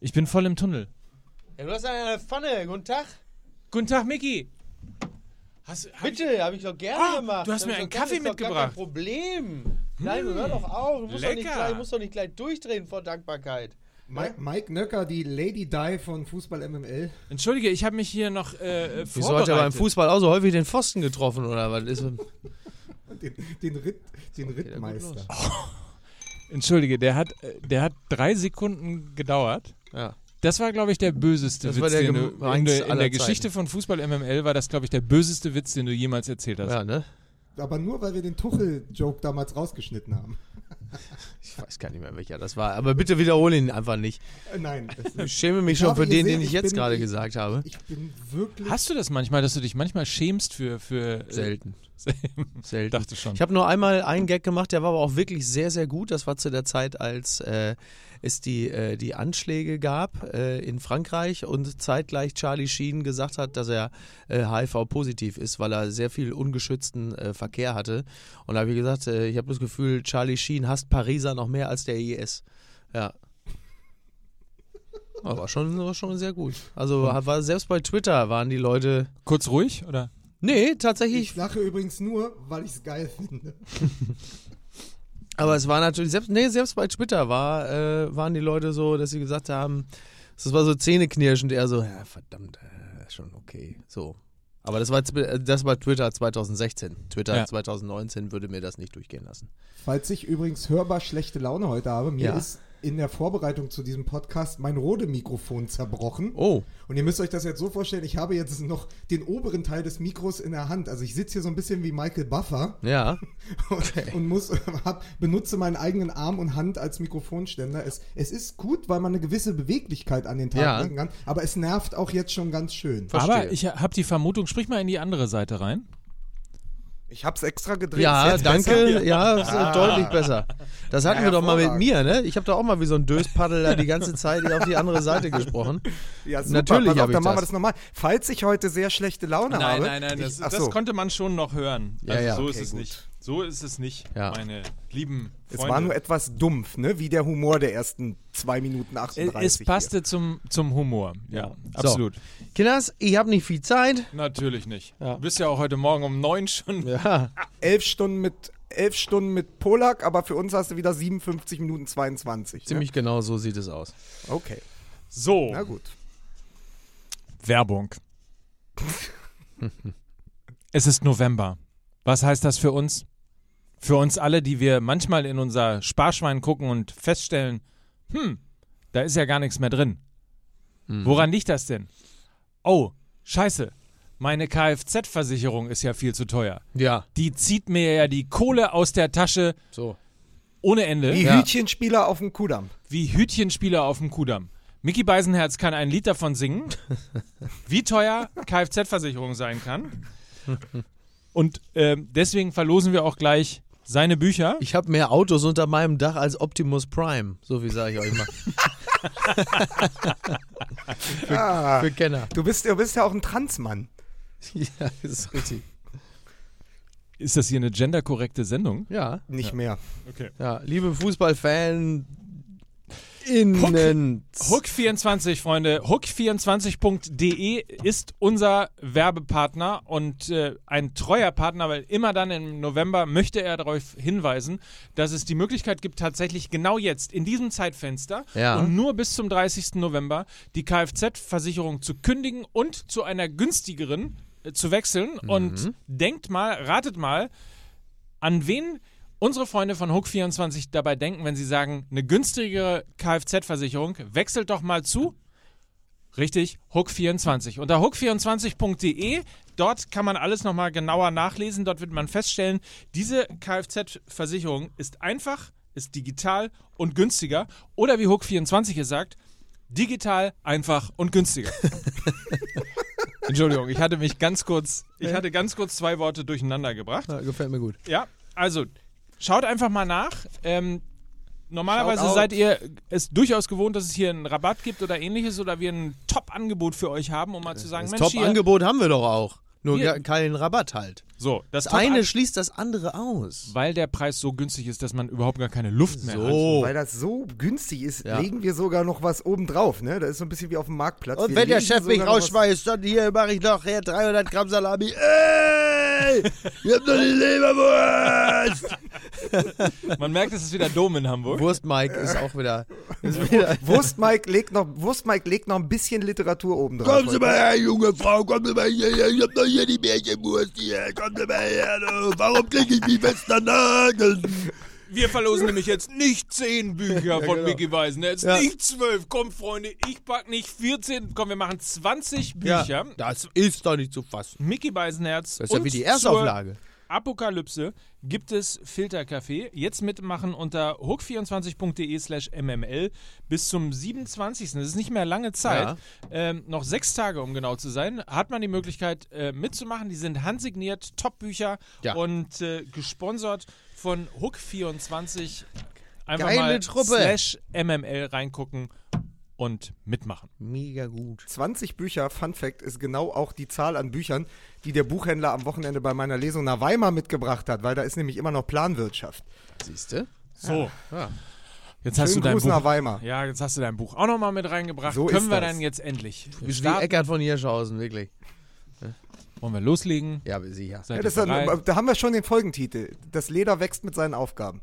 Ich bin voll im Tunnel. Ja, du hast eine Pfanne. Guten Tag. Guten Tag, Micky. Hast, hab ich- Bitte, habe ich doch gerne Ah, gemacht. du hast Hab mir ich einen gerne, Kaffee ist doch Gar mitgebracht. kein Problem. Nein, du hör doch auf. Du musst doch, nicht gleich, musst doch nicht gleich durchdrehen vor Dankbarkeit. Mi- Mike Nöcker, die Lady Di von Fußball MML. Entschuldige, ich habe mich hier noch äh, Wieso hat vorbereitet. er beim Fußball auch so häufig den Pfosten getroffen oder was ist? Den, den, Ritt, den Rittmeister. Entschuldige, der hat, äh, der hat drei Sekunden gedauert. Ja. Das war, glaube ich, der böseste Das Witz, war der den du, in der, in der. Geschichte von Fußball MML war das, glaube ich, der böseste Witz, den du jemals erzählt hast. Ja, ne? Aber nur, weil wir den Tuchel-Joke damals rausgeschnitten haben. Ich weiß gar nicht mehr, welcher das war. Aber bitte wiederhole ihn einfach nicht. Äh, nein. Ich schäme mich Ich schon für den, gesehen, den ich ich jetzt bin- gerade ich- gesagt habe. Ich bin wirklich. Hast du das manchmal, dass du dich manchmal schämst für... für äh, Selten. Selten. dachte schon. Ich habe nur einmal einen Gag gemacht, der war aber auch wirklich sehr, sehr gut. Das war zu der Zeit, als äh, es die, äh, die Anschläge gab äh, in Frankreich und zeitgleich Charlie Sheen gesagt hat, dass er äh, HIV-positiv ist, weil er sehr viel ungeschützten äh, Verkehr hatte. Und da habe ich gesagt, äh, ich habe das Gefühl, Charlie Sheen hasst Pariser noch mehr als der IS. Ja. Aber war schon, war schon sehr gut. Also war selbst bei Twitter waren die Leute. Kurz ruhig, oder? Nee, Ich tatsächlich lache übrigens nur, weil ich es geil finde. Aber es war natürlich, selbst, nee, selbst bei Twitter war, äh, waren die Leute so, dass sie gesagt haben, das war so zähneknirschend, eher so, ja, verdammt, äh, schon okay. So. Aber das war, das war Twitter 2016. Twitter Ja. 2019 würde mir das nicht durchgehen lassen. Falls ich übrigens hörbar schlechte Laune heute habe, mir Ja. ist in der Vorbereitung zu diesem Podcast mein Rode-Mikrofon zerbrochen. Oh, Und ihr müsst euch das jetzt so vorstellen, ich habe jetzt noch den oberen Teil des Mikros in der Hand. Also ich sitze hier so ein bisschen wie Michael Buffer ja. und, und muss, hab, benutze meinen eigenen Arm und Hand als Mikrofonständer. Es, es ist gut, weil man eine gewisse Beweglichkeit an den Tag Ja. legen kann, aber es nervt auch jetzt schon ganz schön. Verstehe. Aber ich habe die Vermutung, sprich mal in die andere Seite rein. Ich habe es extra gedreht. Ja, danke. besser? Ja, ist äh, deutlich besser. Das hatten Ja, wir doch mal mit mir, ne? Ich habe doch auch mal wie so ein Döspaddel da die ganze Zeit auf die andere Seite gesprochen. Ja, super. Natürlich Pass auf, ich dann machen wir das. das nochmal. Falls ich heute sehr schlechte Laune habe. das, ich, ach das so. konnte man schon noch hören. Ja, Also ja. so Okay, ist es gut. nicht. So ist es nicht, Ja. meine lieben Es Freunde. war nur etwas dumpf, ne? Wie der Humor der ersten 2 Minuten es, 38. es passte zum, zum Humor. Ja, So. absolut. Kinders, ich habe nicht viel Zeit. Natürlich nicht. Ja. Du bist ja auch heute Morgen um neun schon. Ja. hier. Elf Stunden mit elf Stunden mit Polak, aber für uns hast du wieder 57 Minuten 22. Ziemlich genau so sieht es aus. Ne? Okay. So, Na gut. Werbung. es ist November. Was heißt das für uns? Für uns alle, die wir manchmal in unser Sparschwein gucken und feststellen, hm, da ist ja gar nichts mehr drin. Woran liegt das denn? Oh, scheiße. Meine Kfz-Versicherung ist ja viel zu teuer. Ja, Die zieht mir ja die Kohle aus der Tasche so. ohne Ende. Wie Ja. Hütchenspieler auf dem Kudamm. Wie Hütchenspieler auf dem Kudamm. Mickey Beisenherz kann ein Lied davon singen, wie teuer Kfz-Versicherung sein kann. Und ähm, deswegen verlosen wir auch gleich seine Bücher. Ich habe mehr Autos unter meinem Dach als Optimus Prime. So wie sage ich euch mal. Ah, Für Kenner. du, bist, du bist ja auch ein Transmann. Ja, das ist richtig. Ist das hier eine genderkorrekte Sendung? Ja, Nicht mehr. Okay. ja. Liebe Fußballfan innen. Hook24, Freunde. Hook24.de ist unser Werbepartner und äh, ein treuer Partner, weil immer dann im November möchte er darauf hinweisen, dass es die Möglichkeit gibt, tatsächlich genau jetzt, in diesem Zeitfenster Ja. und nur bis zum 30. November, die Kfz-Versicherung zu kündigen und zu einer günstigeren äh, zu wechseln. Und denkt mal, ratet mal, an wen unsere Freunde von Hook24 dabei denken, wenn sie sagen, eine günstigere Kfz-Versicherung, wechselt doch mal zu. Richtig, Hook24. Unter hook24.de, dort kann man alles nochmal genauer nachlesen. Dort wird man feststellen, diese Kfz-Versicherung ist einfach, ist digital und günstiger. Oder wie Hook24 es sagt, digital, einfach und günstiger. Entschuldigung, ich hatte mich ganz kurz, ich hatte ganz kurz zwei Worte durcheinander gebracht. Ja, gefällt mir gut. Ja, also schaut einfach mal nach. Ähm, normalerweise seid ihr es durchaus gewohnt, dass es hier einen Rabatt gibt oder ähnliches oder wir ein Top-Angebot für euch haben, um mal zu sagen, Das Mensch, hier, Top-Angebot haben wir doch auch. Nur gar keinen Rabatt halt. So, das, Das eine schließt das andere aus. weil der Preis so günstig ist, dass man überhaupt gar keine Luft mehr hat. So. Weil das so günstig ist, Ja. legen wir sogar noch was oben drauf. Ne? Das ist so ein bisschen wie auf dem Marktplatz. Und Wir wenn der Chef mich noch rausschmeißt, dann hier mache ich noch hier 300 Gramm Salami. Ey! Ich hab doch die Leberwurst! Man merkt, es ist wieder Dom in Hamburg. Wurst Mike ist auch wieder. Ist wieder Wurst Mike legt noch, Wurst Mike legt noch ein bisschen Literatur oben drauf. Kommen Sie mal her, junge Frau, kommen Sie mal hier, ich hab doch hier die Märchenwurst hier, Sie mal her, du. warum krieg ich mich fester Nagel? Wir verlosen nämlich jetzt nicht zehn Bücher von genau. Mickey Weisen, jetzt Ja. nicht zwölf. Komm, Freunde, ich pack nicht 14. Komm, wir machen 20 Bücher. Ja, das ist doch nicht zu fassen. Mickey Beisenherz. Das ist ja wie die zur Erstauflage. Apokalypse gibt es Filterkaffee. Jetzt mitmachen unter hook24.de slash mml bis zum 27. Das ist nicht mehr lange Zeit. Ja. Ähm, noch sechs Tage, um genau zu sein. Hat man die Möglichkeit äh, mitzumachen. Die sind handsigniert, Top-Bücher Ja. und äh, gesponsert von Hook24. Einfach Geile mal Truppe. slash mml reingucken und mitmachen. Mega gut. 20 Bücher, Fun Fact, ist genau auch die Zahl an Büchern, die der Buchhändler am Wochenende bei meiner Lesung nach Weimar mitgebracht hat, weil da ist nämlich immer noch Planwirtschaft. Siehst du? So, Ja. jetzt hast du dein Gruß Buch. nach Weimar. Ja, jetzt hast du dein Buch auch nochmal mit reingebracht. So Können ist wir das. dann jetzt endlich? Wir Wie starten. Eckart von Hirschhausen, wirklich. Wollen wir loslegen? Ja, sicher. Ja, dann, da haben wir schon den Folgentitel. Das Leder wächst mit seinen Aufgaben.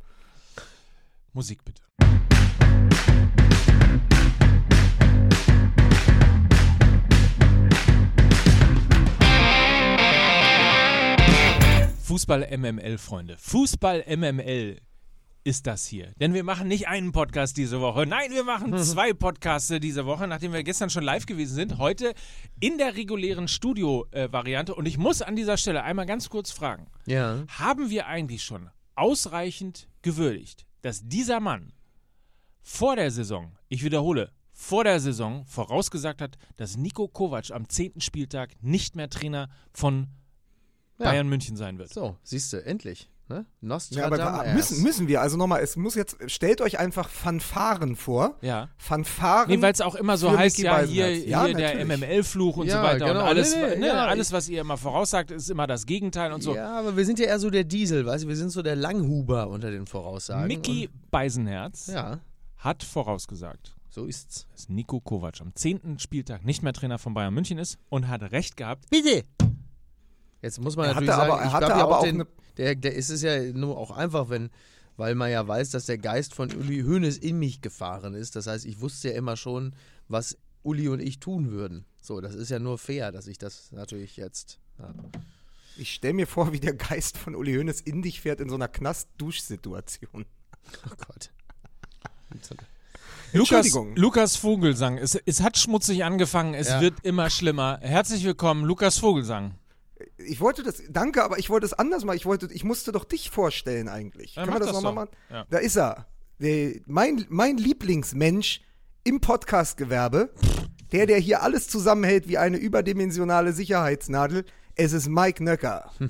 Musik bitte. Fußball MML, Freunde. Fußball MML ist das hier. Denn wir machen nicht einen Podcast diese Woche. Nein, wir machen zwei Podcasts diese Woche, nachdem wir gestern schon live gewesen sind. Heute in der regulären Studio-Variante. Und ich muss an dieser Stelle einmal ganz kurz fragen. Ja. Haben wir eigentlich schon ausreichend gewürdigt, dass dieser Mann vor der Saison, ich wiederhole, vor der Saison vorausgesagt hat, dass Nico Kovac am 10. Spieltag nicht mehr Trainer von Ja. Bayern München sein wird? So, siehst du, endlich. Ne? Ja, aber müssen, müssen wir, also nochmal, es muss jetzt, stellt euch einfach Fanfaren vor. Ja. Fanfaren. Nee, weil es auch immer so heißt, Mickey ja, hier, Beisenherz. hier Ja, der. MML-Fluch und Ja, so weiter. genau. Und alles, Nee, nee, ne, ja, alles, was ihr immer voraussagt, ist immer das Gegenteil und so. Ja, aber wir sind ja eher so der Diesel, weißt du, wir sind so der Langhuber unter den Voraussagen. Mickey Beisenherz ja, hat vorausgesagt, so ist's. dass Nico Kovac am 10. Spieltag nicht mehr Trainer von Bayern München ist und hat recht gehabt. Bitte! Jetzt muss man Er natürlich sagen, aber- er ich hatte glaub ja aber auch den, eine- der, der ist es ja nur auch einfach, wenn, weil man ja weiß, dass der Geist von Uli Hoeneß in mich gefahren ist. Das heißt, ich wusste ja immer schon, was Uli und ich tun würden. So, das ist ja nur fair, dass ich das natürlich jetzt. Ja. Ich stelle mir vor, wie der Geist von Uli Hoeneß in dich fährt in so einer Knast-Dusch-Situation. Oh Gott. Lukas, Entschuldigung. Lukas Vogelsang. Es, es hat schmutzig angefangen, es Ja. wird immer schlimmer. Herzlich willkommen, Lukas Vogelsang. Ich wollte das, danke, aber ich wollte es anders machen. Ich wollte, ich musste doch dich vorstellen eigentlich. Ja, Können wir das das nochmal machen? Ja. Da ist er. Der, mein, mein Lieblingsmensch im Podcast-Gewerbe. Der, der hier alles zusammenhält wie eine überdimensionale Sicherheitsnadel. Es ist Mike Nöcker.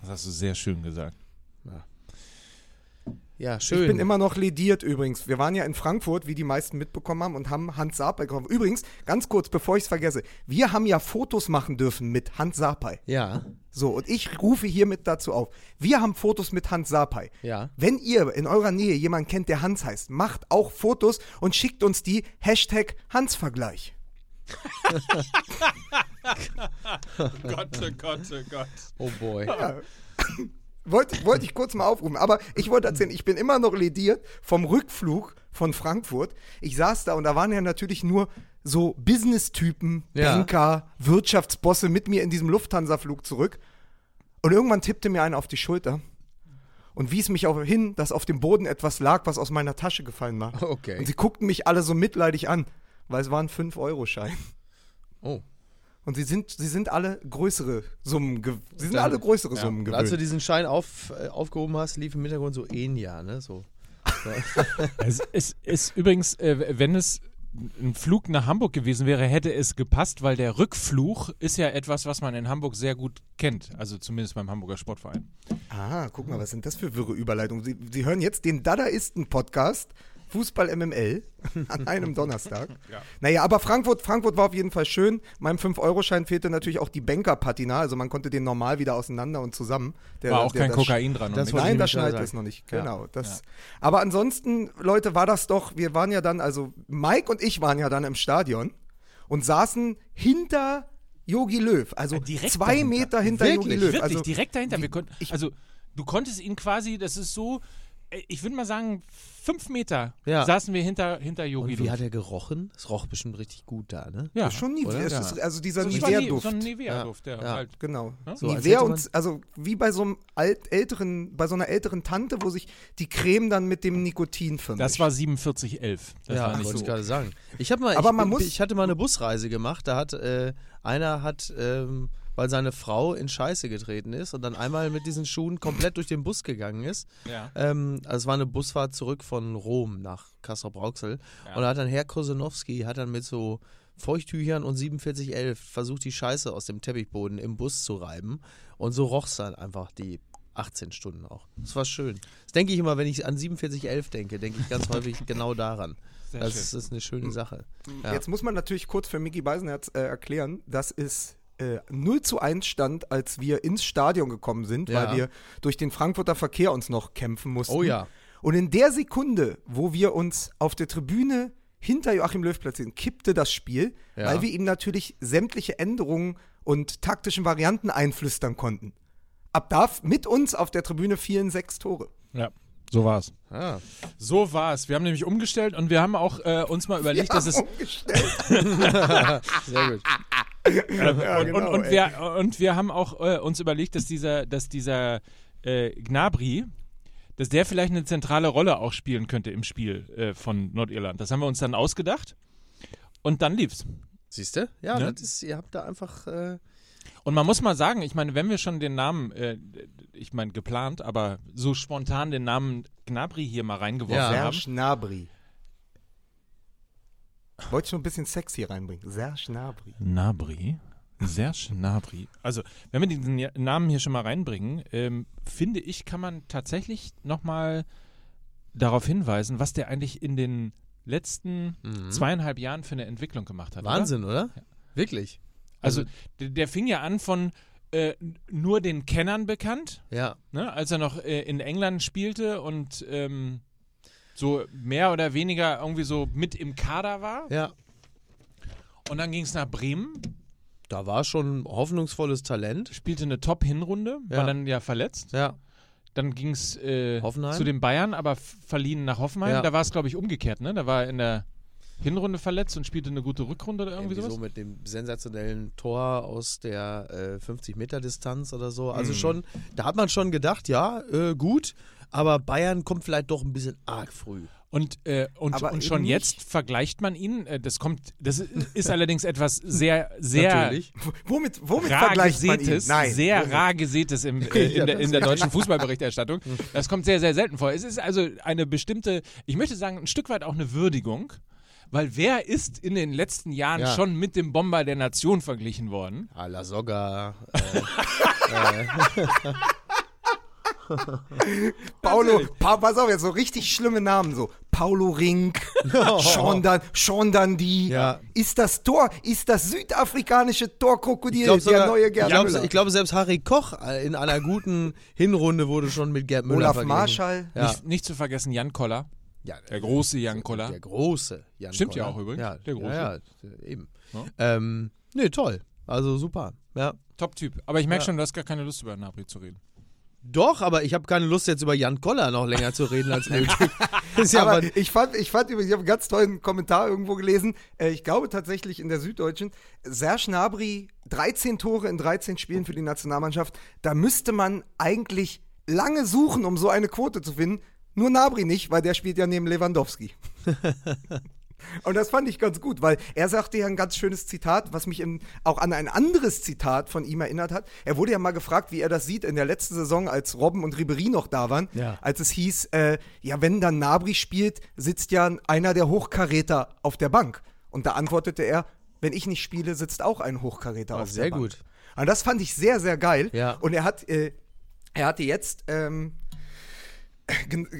Das hast du sehr schön gesagt. Ja, schön. Ich bin immer noch lediert übrigens. Wir waren ja in Frankfurt, wie die meisten mitbekommen haben, und haben Hans Sapai gekauft. Übrigens, ganz kurz, bevor ich es vergesse, wir haben ja Fotos machen dürfen mit Hans Sapai. ja, So, und ich rufe hiermit dazu auf. Wir haben Fotos mit Hans Sapai. ja. Wenn ihr in eurer Nähe jemanden kennt, der Hans heißt, macht auch Fotos und schickt uns die Hashtag Hans-Vergleich. Gott, oh Gott, oh Gott. Oh boy. Wollte, wollte ich kurz mal aufrufen. Aber ich wollte erzählen, ich bin immer noch lediert vom Rückflug von Frankfurt. Ich saß da und da waren ja natürlich nur so Business-Typen, Ja. Banker, Wirtschaftsbosse mit mir in diesem Lufthansa-Flug zurück. Und irgendwann tippte mir einer auf die Schulter und wies mich auch hin, dass auf dem Boden etwas lag, was aus meiner Tasche gefallen war. Okay. Und sie guckten mich alle so mitleidig an, weil es waren 5-Euro-Scheine. Oh. Und sie sind, sie sind alle größere Summen, sie sind Dann- alle größere Ja. Summen Und als du gewöhnt. diesen Schein auf, äh, aufgehoben hast, lief im Hintergrund so Enya, ne? So. Es ist, ist übrigens, äh, wenn es ein Flug nach Hamburg gewesen wäre, hätte es gepasst, weil der Rückfluch ist ja etwas, was man in Hamburg sehr gut kennt. Also zumindest beim Hamburger Sportverein. Ah, guck mal, was sind das für wirre Überleitungen. Sie, Sie hören jetzt den Dadaisten-Podcast Fußball MML an einem Donnerstag. Ja. Naja, aber Frankfurt, Frankfurt war auf jeden Fall schön. Meinem 5-Euro-Schein fehlte natürlich auch die Banker-Patina, also man konnte den normal wieder auseinander und zusammen. Der, War auch der- kein das- Kokain dran. und das Nein, da sagen. es noch nicht. Ja. Genau. Das, Ja. Aber ansonsten, Leute, war das doch, wir waren ja dann, also Mike und ich waren ja dann im Stadion und saßen hinter Yogi Löw. Also Ja, direkt zwei dahinter. Meter hinter? Yogi Löw. Wirklich, also, direkt dahinter. Wir konnten, also, du konntest ihn quasi, das ist so, ich würde mal sagen, fünf Meter Ja. saßen wir hinter, hinter Yogi Und wie hat er gerochen? Es roch bestimmt richtig gut da, ne? Ja, Das ist schon Nivea, Ja. ist, also dieser so, Nivea-Duft. so ein Nivea-Duft, Ja. der Ja. halt. Genau. So, als Nivea und also wie bei so einem alt, älteren, bei so einer älteren Tante, wo sich die Creme dann mit dem Nikotin vermischt. Das war 4711. Das ja, war nicht wollte so. ich gerade sagen. Ich habe mal, Aber ich, man bin- muss- ich hatte mal eine Busreise gemacht. Da hat äh, einer hat, ähm, weil seine Frau in Scheiße getreten ist und dann einmal mit diesen Schuhen komplett durch den Bus gegangen ist. Ja. Ähm, also es war eine Busfahrt zurück von Rom nach Kassel-Brauxel. Ja. Und da hat dann Herr Kosenowski hat dann mit so Feuchttüchern und 4711 versucht, die Scheiße aus dem Teppichboden im Bus zu reiben. Und so roch es dann einfach die 18 Stunden auch. Das war schön. Das denke ich immer, wenn ich an 4711 denke, denke ich ganz häufig genau daran. Sehr Das schön. ist, ist eine schöne Sache. Ja. Jetzt muss man natürlich kurz für Mickey Beisenherz äh, erklären, dass es äh, 0 zu 1 stand, als wir ins Stadion gekommen sind, Ja. weil wir durch den Frankfurter Verkehr uns noch kämpfen mussten. Oh ja. Und in der Sekunde, wo wir uns auf der Tribüne hinter Joachim Löw platzieren, kippte das Spiel, Ja. weil wir ihm natürlich sämtliche Änderungen und taktischen Varianten einflüstern konnten. Ab da mit uns auf der Tribüne fielen sechs Tore. Ja, so war's. Ah. So war's. Wir haben nämlich umgestellt und wir haben auch äh, uns mal überlegt, dass es. umgestellt. Sehr gut. ja, und, genau, und, und, wir, und wir haben auch äh, uns überlegt, dass dieser, dass dieser äh, Gnabry, dass der vielleicht eine zentrale Rolle auch spielen könnte im Spiel äh, von Nordirland. Das haben wir uns dann ausgedacht und dann lief's. Siehst du? Ja, Ne? das ist, ihr habt da einfach. Und man muss mal sagen, ich meine, wenn wir schon den Namen, äh, ich meine geplant, aber so spontan den Namen Gnabry hier mal reingeworfen Ja. haben, Serge Gnabry. Wollte ich noch ein bisschen Sex hier reinbringen. Serge Gnabry. Nabri. Serge Nabri. Also, wenn wir diesen Ja- Namen hier schon mal reinbringen, ähm, finde ich, kann man tatsächlich nochmal darauf hinweisen, was der eigentlich in den letzten zweieinhalb Jahren für eine Entwicklung gemacht hat. Oder? Mhm. Wahnsinn, oder? Wirklich. Also, der, der fing ja an von äh, nur den Kennern bekannt, Ja. ne, als er noch äh, in England spielte und ähm, so mehr oder weniger irgendwie so mit im Kader war. Ja. Und dann ging es nach Bremen, Da war schon hoffnungsvolles Talent. spielte eine Top-Hinrunde, war Ja. dann ja verletzt. Ja. Dann ging es äh, zu den Bayern, aber verliehen nach Hoffenheim. Ja. Da war es, glaube ich, umgekehrt. Ne? Da war in der Hinrunde verletzt und spielte eine gute Rückrunde oder irgendwie Irgendwie sowas. so mit dem sensationellen Tor aus der äh, 50-Meter-Distanz oder so. Also schon, da hat man schon gedacht, ja, äh, gut, aber Bayern kommt vielleicht doch ein bisschen arg früh. Und, äh, und, und schon eben jetzt vergleicht man ihn, äh, das kommt, das ist allerdings etwas sehr, sehr Natürlich. Womit, womit rar vergleicht man ihn? gesätes, Nein. sehr womit? rar gesätes im, äh, in, der, in der deutschen Fußballberichterstattung. Das kommt sehr, sehr selten vor. Es ist also eine bestimmte, ich möchte sagen, ein Stück weit auch eine Würdigung, weil wer ist in den letzten Jahren Ja. schon mit dem Bomber der Nation verglichen worden? Ah, La Soga. Äh, Paulo, pa pass auf, jetzt so richtig schlimme Namen, so Paulo Rink, Sean, Dan, Sean Dundee. Ja. Ist das Tor, ist das südafrikanische Torkrokodil ich der neue ich Gerd glaub, Müller? ich glaube, selbst Harry Koch äh, in einer guten Hinrunde wurde schon mit Gerd Müller Olaf verglichen. Marschall. Ja. Nicht, nicht zu vergessen Jan Koller, Ja, der große Jan Koller. Der große Jan Stimmt ja Koller. auch übrigens, Ja, der große. Ja, ja, eben. Ja. Ähm, nee, toll. Also super. Ja. Top-Typ. Aber ich merke Ja. schon, du hast gar keine Lust über Nabri zu reden. Doch, aber ich habe keine Lust jetzt über Jan Koller noch länger zu reden als. Ist ja aber aber, ich fand, ich fand übrigens, ich habe einen ganz tollen Kommentar irgendwo gelesen. Äh, ich glaube tatsächlich in der Süddeutschen, Serge Gnabry, 13 Tore in 13 Spielen für die Nationalmannschaft. Da müsste man eigentlich lange suchen, um so eine Quote zu finden. Nur Gnabry nicht, weil der spielt ja neben Lewandowski. Und das fand ich ganz gut, weil er sagte ja ein ganz schönes Zitat, was mich in, auch an ein anderes Zitat von ihm erinnert hat. Er wurde ja mal gefragt, wie er das sieht in der letzten Saison, als Robben und Ribery noch da waren, Ja. als es hieß, äh, ja, wenn dann Nabri spielt, sitzt ja einer der Hochkaräter auf der Bank. Und da antwortete er, wenn ich nicht spiele, sitzt auch ein Hochkaräter Ah, auf sehr der Bank. gut. Und das fand ich sehr, sehr geil. Ja. Und er hat, äh, er hatte jetzt, ähm,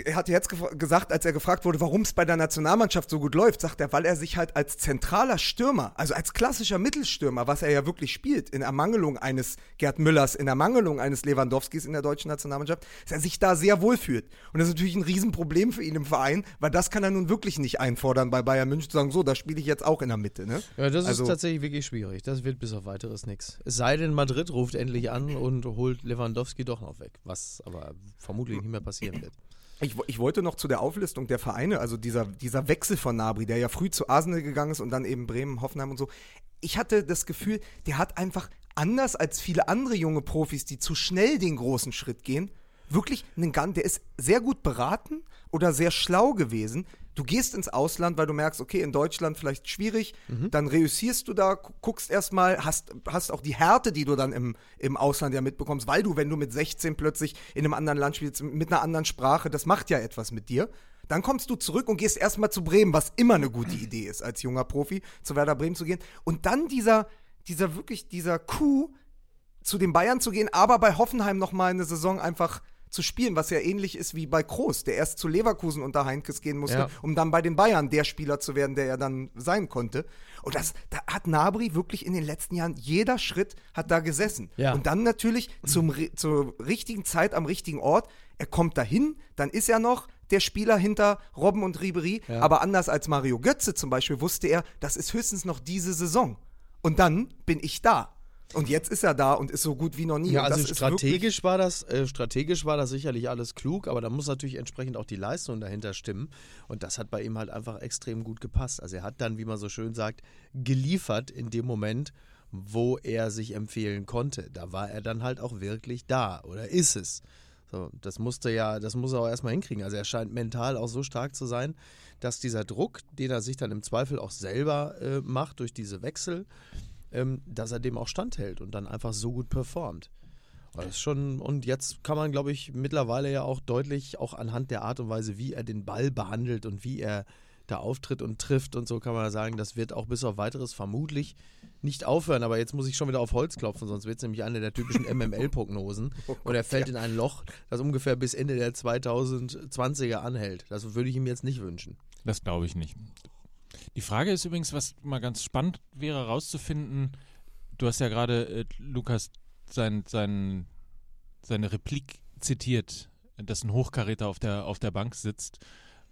er hat jetzt gesagt, als er gefragt wurde, warum es bei der Nationalmannschaft so gut läuft, sagt er, weil er sich halt als zentraler Stürmer, also als klassischer Mittelstürmer, was er ja wirklich spielt, in Ermangelung eines Gerd Müllers, in Ermangelung eines Lewandowskis in der deutschen Nationalmannschaft, dass er sich da sehr wohl fühlt. Und das ist natürlich ein Riesenproblem für ihn im Verein, weil das kann er nun wirklich nicht einfordern bei Bayern München, zu sagen, so, da spiele ich jetzt auch in der Mitte. Ne? Ja, das also, ist tatsächlich wirklich schwierig. Das wird bis auf weiteres nichts. Es sei denn, Madrid ruft endlich an und holt Lewandowski doch noch weg, was aber vermutlich nicht mehr passieren wird. Ich, ich, wollte noch zu der Auflistung der Vereine, also dieser, dieser Wechsel von Nabri, der ja früh zu Arsenal gegangen ist und dann eben Bremen, Hoffenheim und so. Ich hatte das Gefühl, der hat einfach anders als viele andere junge Profis, die zu schnell den großen Schritt gehen, wirklich einen Gun, der ist sehr gut beraten oder sehr schlau gewesen, du gehst ins Ausland, weil du merkst, okay, in Deutschland vielleicht schwierig, mhm. dann reüssierst du da, guckst erstmal, hast, hast auch die Härte, die du dann im, im Ausland ja mitbekommst, weil du, wenn du mit 16 plötzlich in einem anderen Land spielst, mit einer anderen Sprache, das macht ja etwas mit dir. Dann kommst du zurück und gehst erstmal zu Bremen, was immer eine gute Idee ist, als junger Profi zu Werder Bremen zu gehen. Und dann dieser, dieser wirklich, dieser Coup zu den Bayern zu gehen, aber bei Hoffenheim nochmal eine Saison einfach zu spielen, was ja ähnlich ist wie bei Kroos, der erst zu Leverkusen unter Heinkes gehen musste, ja. um dann bei den Bayern der Spieler zu werden, der er dann sein konnte. Und das da hat Nabri wirklich in den letzten Jahren, jeder Schritt hat da gesessen. Ja. Und dann natürlich zum, zur richtigen Zeit am richtigen Ort. Er kommt dahin, dann ist er noch der Spieler hinter Robben und Ribery. Ja. Aber anders als Mario Götze zum Beispiel wusste er, das ist höchstens noch diese Saison. Und dann bin ich da. Und jetzt ist er da und ist so gut wie noch nie. Ja, also strategisch war das, äh, strategisch war das sicherlich alles klug, aber da muss natürlich entsprechend auch die Leistung dahinter stimmen. Und das hat bei ihm halt einfach extrem gut gepasst. Also er hat dann, wie man so schön sagt, geliefert in dem Moment, wo er sich empfehlen konnte. Da war er dann halt auch wirklich da oder ist es. So, das musste ja, das muss er auch erstmal hinkriegen. Also er scheint mental auch so stark zu sein, dass dieser Druck, den er sich dann im Zweifel auch selber äh, macht durch diese Wechsel, ähm, dass er dem auch standhält und dann einfach so gut performt. Das ist schon, und jetzt kann man, glaube ich, mittlerweile ja auch deutlich, auch anhand der Art und Weise, wie er den Ball behandelt und wie er da auftritt und trifft und so kann man sagen, das wird auch bis auf weiteres vermutlich nicht aufhören. Aber jetzt muss ich schon wieder auf Holz klopfen, sonst wird es nämlich eine der typischen MML-Prognosen. oh und er fällt ja. in ein Loch, das ungefähr bis Ende der 2020er anhält. Das würde ich ihm jetzt nicht wünschen. Das glaube ich nicht. Die Frage ist übrigens, was mal ganz spannend wäre herauszufinden, du hast ja gerade, äh, Lukas, sein, sein, seine Replik zitiert, dass ein Hochkaräter auf der, auf der Bank sitzt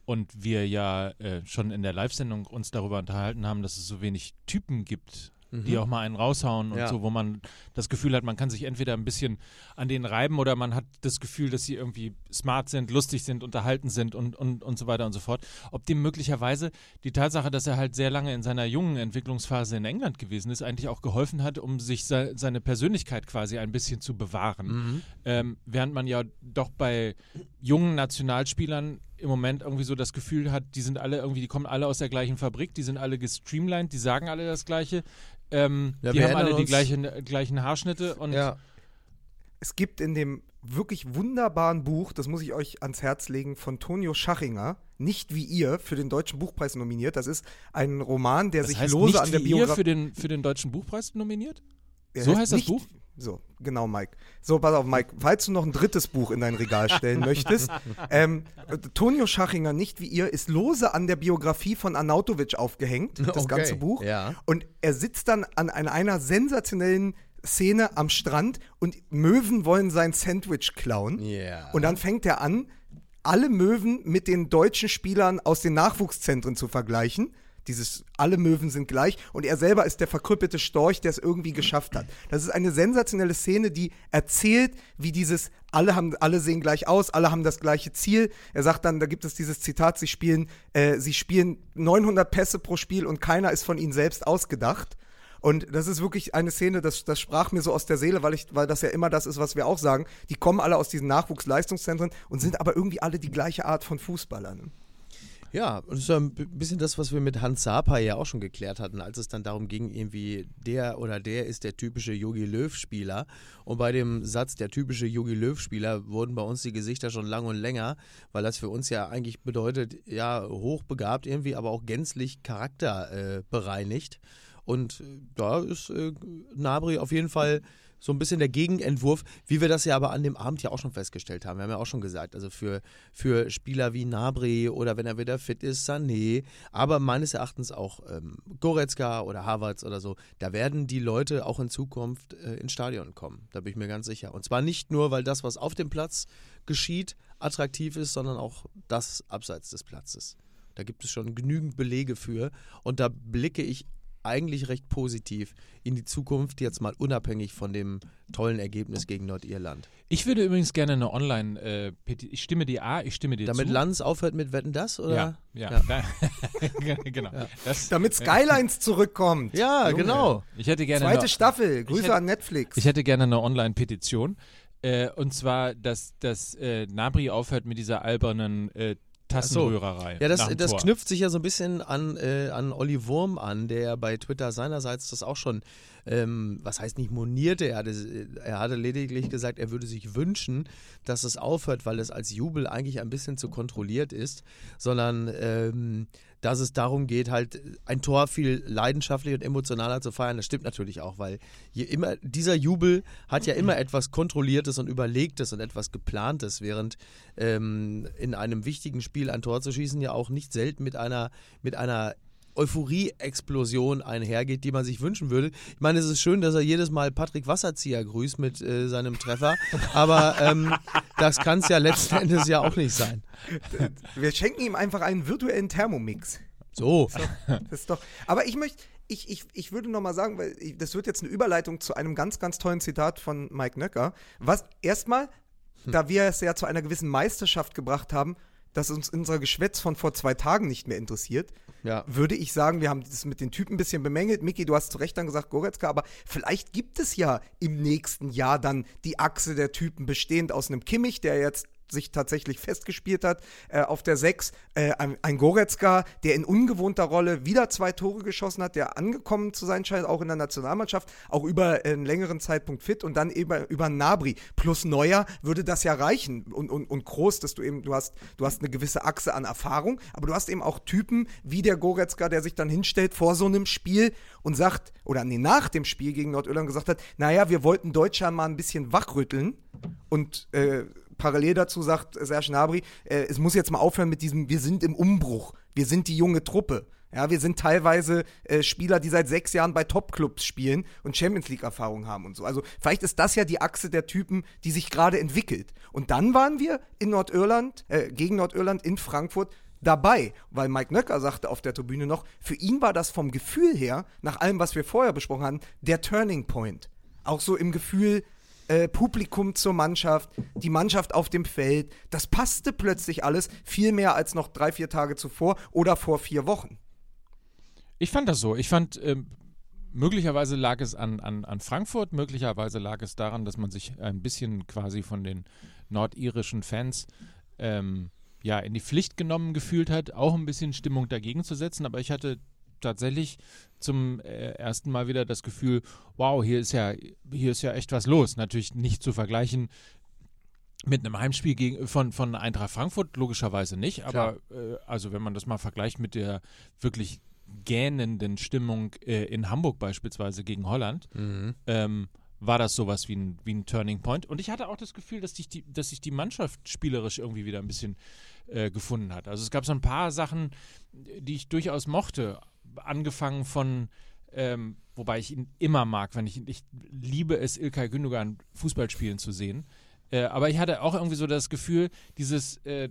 und wir ja äh, schon in der Live-Sendung uns darüber unterhalten haben, dass es so wenig Typen gibt mhm. die auch mal einen raushauen und ja. so, wo man das Gefühl hat, man kann sich entweder ein bisschen an denen reiben oder man hat das Gefühl, dass sie irgendwie smart sind, lustig sind, unterhalten sind und, und, und so weiter und so fort. Ob dem möglicherweise die Tatsache, dass er halt sehr lange in seiner jungen Entwicklungsphase in England gewesen ist, eigentlich auch geholfen hat, um sich se seine Persönlichkeit quasi ein bisschen zu bewahren. Mhm. Ähm, während man ja doch bei jungen Nationalspielern im Moment irgendwie so das Gefühl hat, die sind alle irgendwie, die kommen alle aus der gleichen Fabrik, die sind alle gestreamlined, die sagen alle das Gleiche. Ähm, ja, die haben alle die gleichen, gleichen Haarschnitte und ja. es gibt in dem wirklich wunderbaren Buch, das muss ich euch ans Herz legen, von Tonio Schachinger, nicht wie ihr, für den Deutschen Buchpreis nominiert. Das ist ein Roman, der das sich heißt lose nicht an der Biografie. für den, für den Deutschen Buchpreis nominiert? so heißt, heißt das Buch? So, genau, Mike. So, pass auf, Mike. Falls du noch ein drittes Buch in dein Regal stellen möchtest, ähm, Tonio Schachinger, nicht wie ihr, ist lose an der Biografie von Arnautovic aufgehängt, das okay. ganze Buch. Ja. Und er sitzt dann an, an einer sensationellen Szene am Strand und Möwen wollen sein Sandwich klauen. Yeah. Und dann fängt er an, alle Möwen mit den deutschen Spielern aus den Nachwuchszentren zu vergleichen dieses, alle Möwen sind gleich und er selber ist der verkrüppelte Storch, der es irgendwie geschafft hat. Das ist eine sensationelle Szene, die erzählt, wie dieses, alle haben, alle sehen gleich aus, alle haben das gleiche Ziel. Er sagt dann, da gibt es dieses Zitat, sie spielen, äh, sie spielen 900 Pässe pro Spiel und keiner ist von ihnen selbst ausgedacht. Und das ist wirklich eine Szene, das, das sprach mir so aus der Seele, weil, ich, weil das ja immer das ist, was wir auch sagen. Die kommen alle aus diesen Nachwuchsleistungszentren und sind aber irgendwie alle die gleiche Art von Fußballern. Ja, das ist ein bisschen das, was wir mit Hans Sapa ja auch schon geklärt hatten, als es dann darum ging, irgendwie der oder der ist der typische Yogi Löw-Spieler. Und bei dem Satz der typische Yogi Löw-Spieler wurden bei uns die Gesichter schon lang und länger, weil das für uns ja eigentlich bedeutet, ja, hochbegabt irgendwie, aber auch gänzlich charakterbereinigt. Äh, und da ist äh, Nabri auf jeden Fall so ein bisschen der Gegenentwurf, wie wir das ja aber an dem Abend ja auch schon festgestellt haben. Wir haben ja auch schon gesagt, also für, für Spieler wie Nabri oder wenn er wieder fit ist, Sané, aber meines Erachtens auch ähm, Goretzka oder Havertz oder so, da werden die Leute auch in Zukunft äh, ins Stadion kommen. Da bin ich mir ganz sicher. Und zwar nicht nur, weil das, was auf dem Platz geschieht, attraktiv ist, sondern auch das abseits des Platzes. Da gibt es schon genügend Belege für. Und da blicke ich eigentlich recht positiv in die Zukunft, jetzt mal unabhängig von dem tollen Ergebnis gegen Nordirland. Ich würde übrigens gerne eine Online, äh, ich stimme dir A, ich stimme dir Damit zu. Lanz aufhört mit Wetten das, oder? Ja, ja. Ja. Genau. Das, Damit Skylines zurückkommt. Ja, Junge. genau. ich hätte gerne Zweite eine, Staffel. Grüße hätte- an Netflix. ich hätte gerne eine Online-Petition. Äh, und zwar, dass, dass äh, Nabri aufhört mit dieser albernen äh, Tassenrührerei. Ja, das, das knüpft sich ja so ein bisschen an, äh, an Olli Wurm an, der bei Twitter seinerseits das auch schon, ähm, was heißt nicht monierte, er hatte, er hatte lediglich gesagt, er würde sich wünschen, dass es aufhört, weil es als Jubel eigentlich ein bisschen zu kontrolliert ist, sondern ähm, dass es darum geht, halt ein Tor viel leidenschaftlicher und emotionaler zu feiern. Das stimmt natürlich auch, weil je immer, dieser Jubel hat ja immer etwas Kontrolliertes und Überlegtes und etwas Geplantes, während ähm, in einem wichtigen Spiel ein Tor zu schießen ja auch nicht selten mit einer, mit einer Euphorie-Explosion einhergeht, die man sich wünschen würde. Ich meine, es ist schön, dass er jedes Mal Patrick Wasserzieher grüßt mit äh, seinem Treffer, aber ähm, das kann es ja letzten Endes ja auch nicht sein. Wir schenken ihm einfach einen virtuellen Thermomix. So, Das ist doch. Aber ich möchte, ich, ich, ich würde noch mal sagen, weil ich, das wird jetzt eine Überleitung zu einem ganz, ganz tollen Zitat von Mike Nöcker. Was erstmal, da wir es ja zu einer gewissen Meisterschaft gebracht haben, dass uns unser Geschwätz von vor zwei Tagen nicht mehr interessiert, ja. würde ich sagen, wir haben das mit den Typen ein bisschen bemängelt. Miki, du hast zu Recht dann gesagt, Goretzka, aber vielleicht gibt es ja im nächsten Jahr dann die Achse der Typen bestehend aus einem Kimmich, der jetzt sich tatsächlich festgespielt hat äh, auf der 6. Äh, ein, Goretzka, der in ungewohnter Rolle wieder zwei Tore geschossen hat, der angekommen zu sein scheint, auch in der Nationalmannschaft, auch über einen längeren Zeitpunkt fit und dann eben über Nabri plus Neuer würde das ja reichen und, und, und groß, dass du eben, du hast, du hast eine gewisse Achse an Erfahrung, aber du hast eben auch Typen wie der Goretzka, der sich dann hinstellt vor so einem Spiel und sagt, oder nee, nach dem Spiel gegen Nordirland gesagt hat, naja, wir wollten Deutschland mal ein bisschen wachrütteln und äh, parallel dazu sagt Serge Gnabry, äh, es muss jetzt mal aufhören mit diesem, wir sind im Umbruch, wir sind die junge Truppe. Ja, wir sind teilweise äh, Spieler, die seit sechs Jahren bei Top-Clubs spielen und Champions League-Erfahrung haben und so. Also vielleicht ist das ja die Achse der Typen, die sich gerade entwickelt. Und dann waren wir in Nordirland, äh, gegen Nordirland in Frankfurt dabei, weil Mike Nöcker sagte auf der Tribüne noch, für ihn war das vom Gefühl her, nach allem, was wir vorher besprochen hatten, der Turning Point. Auch so im Gefühl, äh, Publikum zur Mannschaft, die Mannschaft auf dem Feld, das passte plötzlich alles viel mehr als noch drei, vier Tage zuvor oder vor vier Wochen. Ich fand das so. Ich fand, ähm, möglicherweise lag es an, an, an Frankfurt, möglicherweise lag es daran, dass man sich ein bisschen quasi von den nordirischen Fans ähm, ja, in die Pflicht genommen gefühlt hat, auch ein bisschen Stimmung dagegen zu setzen. Aber ich hatte tatsächlich zum äh, ersten Mal wieder das Gefühl, wow, hier ist ja, hier ist ja echt was los. Natürlich nicht zu vergleichen mit einem Heimspiel gegen, von, von Eintracht Frankfurt, logischerweise nicht, aber äh, also wenn man das mal vergleicht mit der wirklich gähnenden Stimmung äh, in Hamburg beispielsweise gegen Holland, ähm, war das sowas wie ein, wie ein Turning Point. Und ich hatte auch das Gefühl, dass sich die, dass sich die Mannschaft spielerisch irgendwie wieder ein bisschen äh, gefunden hat. Also es gab so ein paar Sachen, die ich durchaus mochte. Angefangen von, ähm, wobei ich ihn immer mag, wenn ich, ich liebe es, Ilkay Gündogan Fußball spielen zu sehen. Äh, aber ich hatte auch irgendwie so das Gefühl, dieses äh,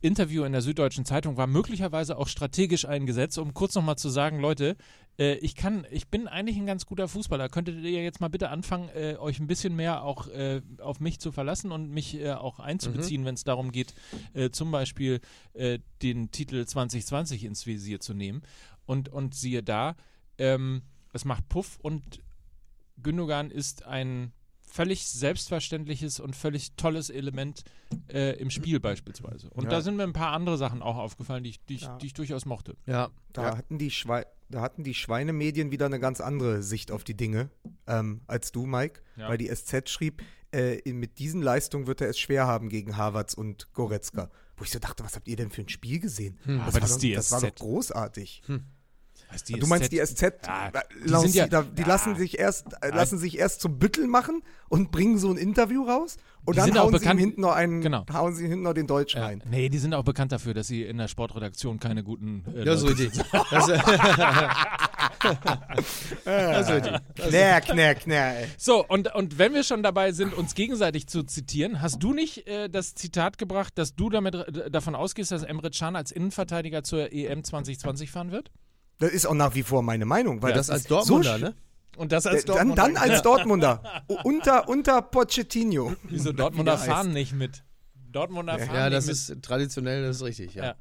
Interview in der Süddeutschen Zeitung war möglicherweise auch strategisch eingesetzt, um kurz nochmal zu sagen, Leute, äh, ich kann, ich bin eigentlich ein ganz guter Fußballer. Könntet ihr jetzt mal bitte anfangen, äh, euch ein bisschen mehr auch äh, auf mich zu verlassen und mich äh, auch einzubeziehen, wenn es darum geht, zum Beispiel den Titel 2020 ins Visier zu nehmen. Und, und siehe da, ähm, es macht Puff und Gündogan ist ein völlig selbstverständliches und völlig tolles Element äh, im Spiel beispielsweise. Und Ja. da sind mir ein paar andere Sachen auch aufgefallen, die ich, die ich, Ja. die ich durchaus mochte. Ja, Da, ja. hatten die Schwei da hatten die Schweinemedien wieder eine ganz andere Sicht auf die Dinge ähm, als du, Mike. Ja. Weil die SZ schrieb, äh, mit diesen Leistungen wird er es schwer haben gegen Havertz und Goretzka. Wo ich so dachte, was habt ihr denn für ein Spiel gesehen? aber war das doch, ist die das war doch SZ. großartig. Heißt die du meinst SZ? die SZ? Ja, äh, die sind ja- da, die ja. lassen sich erst äh, lassen sich erst zum Büttel machen und bringen so ein Interview raus und Die dann sind auch hauen sie bekannt- hinten noch einen Genau. hauen sie hinten noch den Deutsch Ja. rein. Nee, die sind auch bekannt dafür, dass sie in der Sportredaktion keine guten. Äh, Das ist Leute richtig. Das ist, das ist richtig. Knär, knär, knär. So, und, und wenn wir schon dabei sind, uns gegenseitig zu zitieren, hast du nicht äh, das Zitat gebracht, dass du damit äh, davon ausgehst, dass Emre Can als Innenverteidiger zur EM 2020 fahren wird? Das ist auch nach wie vor meine Meinung, weil Das das, als Dortmunder, so ne? Und das Äh, als Dann, Dortmunder. dann als Dortmunder. Unter, unter Pochettino. Wieso Dortmunder fahren nicht mit? Dortmunder fahren Ja, nicht das mit. ist traditionell, das ist richtig, ja. Ja.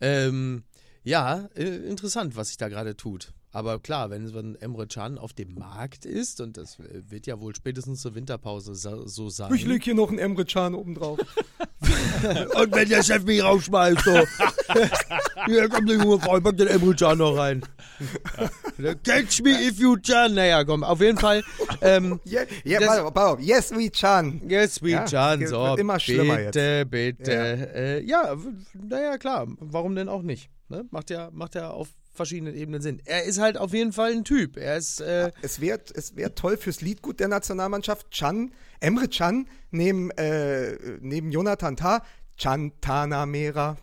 Ähm, ja, äh, interessant, was sich da gerade tut. Aber klar, wenn so ein Emre Can auf dem Markt ist, und das äh, wird ja wohl spätestens zur Winterpause so, sein. Ich leg hier noch einen Emre Can oben drauf. und wenn der Chef mich rausschmeißt, so. Hier kommt der junge Frau, pack den Emre Can noch rein. Catch me if you can. Naja, komm, auf jeden Fall. Ähm, Yeah, yeah, Das- auf. Yes, we Can. Yes, we Ja, Can, so. immer schlimmer bitte, bitte. Ja, äh, ja naja, klar. Warum denn auch nicht? Ne? Macht, ja, macht ja auf verschiedenen Ebenen Sinn. Er ist halt auf jeden Fall ein Typ. Er ist, äh, Es wäre es wär toll fürs Liedgut der Nationalmannschaft. Can, Emre Can neben, äh, neben Jonathan Tah. Can Tana Mera.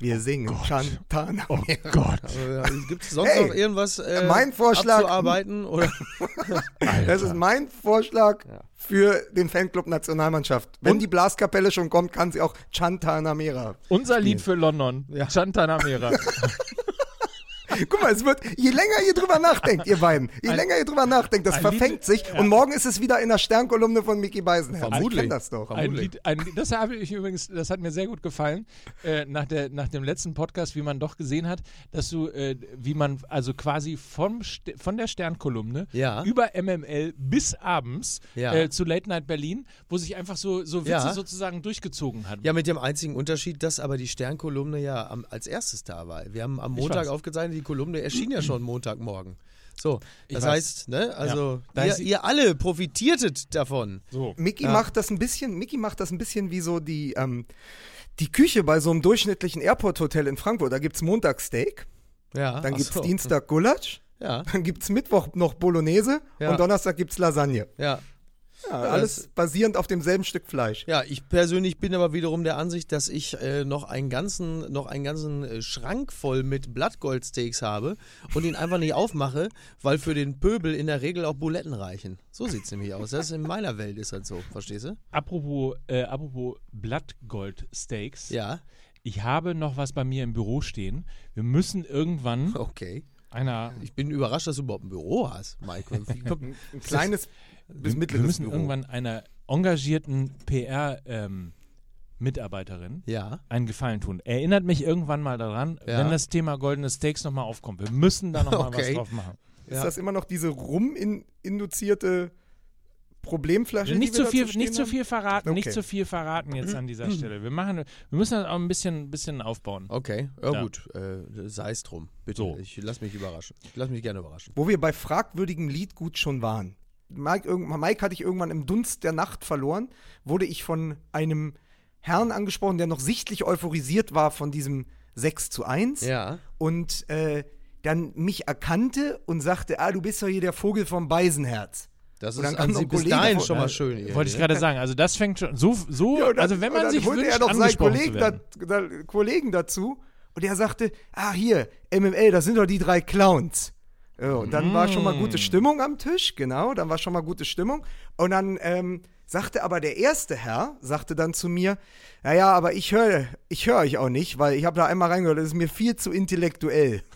Wir singen Can Tana Mera. Gott. äh, gibt es sonst Hey, noch irgendwas äh, mein Vorschlag- abzuarbeiten? Oder? Das ist mein Vorschlag Ja. für den Fanclub Nationalmannschaft. Wenn die Blaskapelle schon kommt, kann sie auch Can Tana Mera. Unser Lied für London. Ja. Chantanamera. Guck mal, es wird, je länger ihr drüber nachdenkt, ihr beiden, je länger ihr drüber nachdenkt, das ein verfängt Lied- sich und morgen ist es wieder in der Sternkolumne von Mickey Beisenherz. Vermutlich. Ich das doch. Ein Lied, ein, das habe ich übrigens, das hat mir sehr gut gefallen, äh, nach, der, nach dem letzten Podcast, wie man doch gesehen hat, dass du, äh, wie man also quasi vom, von der Sternkolumne Ja. über MML bis abends Ja. äh, zu Late Night Berlin, wo sich einfach so, so Witze Ja. sozusagen durchgezogen hat. Ja, mit dem einzigen Unterschied, dass aber die Sternkolumne ja am, als erstes da war. Wir haben am Montag aufgezeichnet, die Kolumne erschien ja schon Montagmorgen. So, Ich das weiß. heißt, ne, also Da ihr, ihr alle profitiertet davon. So. Mickey Ja. macht das ein bisschen, Mickey macht das ein bisschen wie so die, ähm, die Küche bei so einem durchschnittlichen Airport-Hotel in Frankfurt. Da gibt's Montag Steak, Ja, dann ach gibt's so. Dienstag Gulasch, Ja, dann gibt's Mittwoch noch Bolognese Ja. und Donnerstag gibt's Lasagne. ja. Ja, alles basierend auf demselben Stück Fleisch. Ja, ich persönlich bin aber wiederum der Ansicht, dass ich äh, noch einen ganzen, noch einen ganzen äh, Schrank voll mit Blattgoldsteaks habe und ihn einfach nicht aufmache, weil für den Pöbel in der Regel auch Buletten reichen. So sieht's nämlich aus. Das ist in meiner Welt ist das so, verstehst du? Apropos, äh, apropos Blattgold-Steaks. Ja, Ich habe noch was bei mir im Büro stehen. Wir müssen irgendwann okay. einer Ich bin überrascht, dass du überhaupt ein Büro hast, Mike. Ein kleines bis wir, mittleres wir müssen Büro. irgendwann einer engagierten PR-Mitarbeiterin ja, einen Gefallen tun. Erinnert mich irgendwann mal daran, Ja. wenn das Thema goldene Steaks nochmal aufkommt. Wir müssen da nochmal was Okay. drauf machen. Ist Ja. das immer noch diese rum-induzierte Problemflasche? nicht die wir zu viel, nicht zu viel verraten, nicht Okay. zu viel verraten jetzt an dieser Stelle. Wir machen, wir müssen das auch ein bisschen, bisschen aufbauen. okay. Ja, Ja. gut. Äh, Sei es drum. Bitte. So. Ich lass mich überraschen. Ich lass mich gerne überraschen. Wo wir bei fragwürdigem Liedgut schon waren. Mike, Mike hatte ich irgendwann im Dunst der Nacht verloren, wurde ich von einem Herrn angesprochen, der noch sichtlich euphorisiert war von diesem 6 zu 1 Ja. und äh, dann mich erkannte und sagte, ah, du bist doch hier der Vogel vom Beisenherz. Das ist kam an sie ein bis Kollege dahin schon mal Ja, schön. irgendwie, Wollte ich gerade sagen. Also das fängt schon so, so Ja, dann- also wenn man dann sich holte wünscht, er noch seinen Kollegen, werden. da, da, Kollegen dazu und der sagte, ah hier, MML, das sind doch die drei Clowns. Und dann war schon mal gute Mm. Stimmung am Tisch, genau, dann war schon mal gute Stimmung. Und dann ähm, sagte aber der erste Herr, sagte dann zu mir, naja, aber ich höre ich hör euch auch nicht, weil ich habe da einmal reingehört, das ist mir viel zu intellektuell.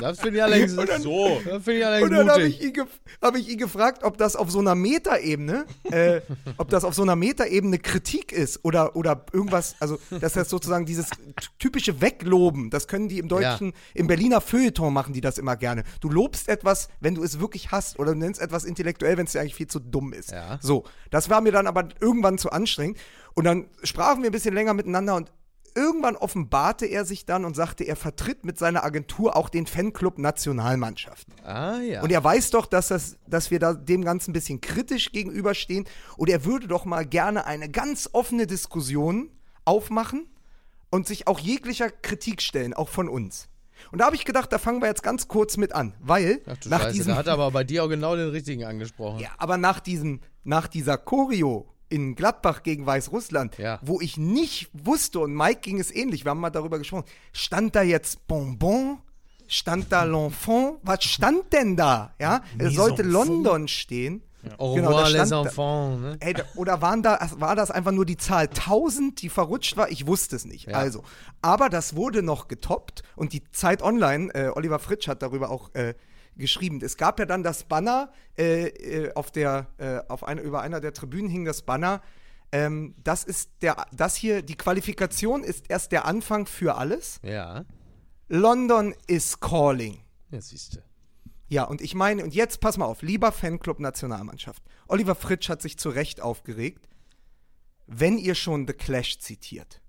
Das finde ich allerdings so. Das ich allerdings Und dann habe ich, ihn hab ich ihn gefragt, ob das auf so einer Metaebene, äh, ob das auf so einer Metaebene Kritik ist oder, oder irgendwas, also dass das sozusagen dieses typische Wegloben, das können die im deutschen, im Berliner Feuilleton machen die das immer gerne. Du lobst etwas, wenn du es wirklich hast oder du nennst etwas intellektuell, wenn es dir eigentlich viel zu dumm ist. Ja. So, das war mir dann aber irgendwann zu anstrengend und dann sprachen wir ein bisschen länger miteinander und Irgendwann offenbarte er sich dann und sagte, er vertritt mit seiner Agentur auch den Fanclub Nationalmannschaft. Ah ja. Und er weiß doch, dass, das, dass wir da dem Ganzen ein bisschen kritisch gegenüberstehen. Und er würde doch mal gerne eine ganz offene Diskussion aufmachen und sich auch jeglicher Kritik stellen, auch von uns. Und da habe ich gedacht, da fangen wir jetzt ganz kurz mit an, weil Ach du nach Scheiße, diesem da hat er aber bei dir auch genau den richtigen angesprochen. Ja, aber nach diesem, nach dieser Choreo in Gladbach gegen Weißrussland, Ja. wo ich nicht wusste, und Mike ging es ähnlich, wir haben mal darüber gesprochen, stand da jetzt Bonbon? Stand da L'Enfant? Was stand denn da? Ja, es sollte London stehen. Au Genau, revoir les enfants. Ne? Ey, oder waren da, war das einfach nur die Zahl 1000, die verrutscht war? Ich wusste es nicht. Ja. Also, aber das wurde noch getoppt und die Zeit Online, äh, Oliver Fritsch hat darüber auch äh, geschrieben. Es gab ja dann das Banner äh, äh, auf der, äh, auf eine, über einer der Tribünen hing das Banner. Ähm, das ist der, das hier, die Qualifikation ist erst der Anfang für alles. Ja. London is calling. Ja, siehst du. Ja, und ich meine, und jetzt pass mal auf, lieber Fanclub Nationalmannschaft. Oliver Fritsch hat sich zu Recht aufgeregt, wenn ihr schon The Clash zitiert,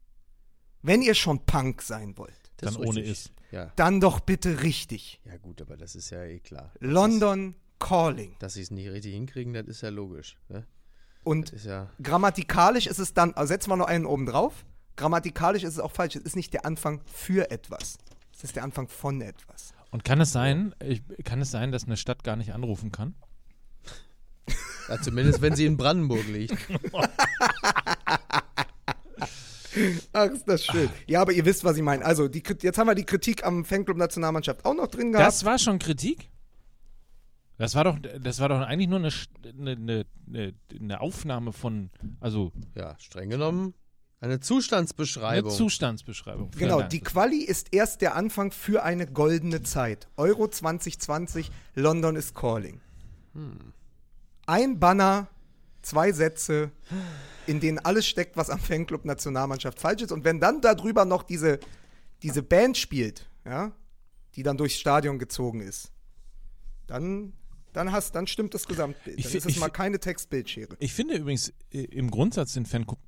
wenn ihr schon Punk sein wollt, Das Dann ist ohne ist. Ja. dann doch bitte richtig. ja, gut, aber das ist ja eh klar. London Calling. Dass sie es nicht richtig hinkriegen, das ist ja logisch. Ne? Und Das ist ja. grammatikalisch ist es dann, also setzen wir noch einen oben drauf, grammatikalisch ist es auch falsch, es ist nicht der Anfang für etwas. Es ist der Anfang von etwas. Und kann es sein, ich, kann es sein, dass eine Stadt gar nicht anrufen kann? ja. Zumindest wenn sie in Brandenburg liegt. Ach, ist das schön. Ja, aber ihr wisst, was ich meine. Also, die, jetzt haben wir die Kritik am Fanclub Nationalmannschaft auch noch drin gehabt. Das war schon Kritik? Das war doch, das war doch eigentlich nur eine, eine, eine, eine Aufnahme von, also Ja, streng genommen eine eine Zustandsbeschreibung. Zustandsbeschreibung. Vielen Genau, die Quali ist erst der Anfang für eine goldene Zeit. Euro 2020, London is calling. Ein Banner, zwei Sätze, in denen alles steckt, was am Fanclub Nationalmannschaft falsch ist. Und wenn dann darüber noch diese, diese Band spielt, ja, die dann durchs Stadion gezogen ist, dann, dann, hast, dann stimmt das Gesamtbild. Ich Dann fi- ist es ich mal keine Textbildschere. Ich finde übrigens äh, im Grundsatz den Fanclub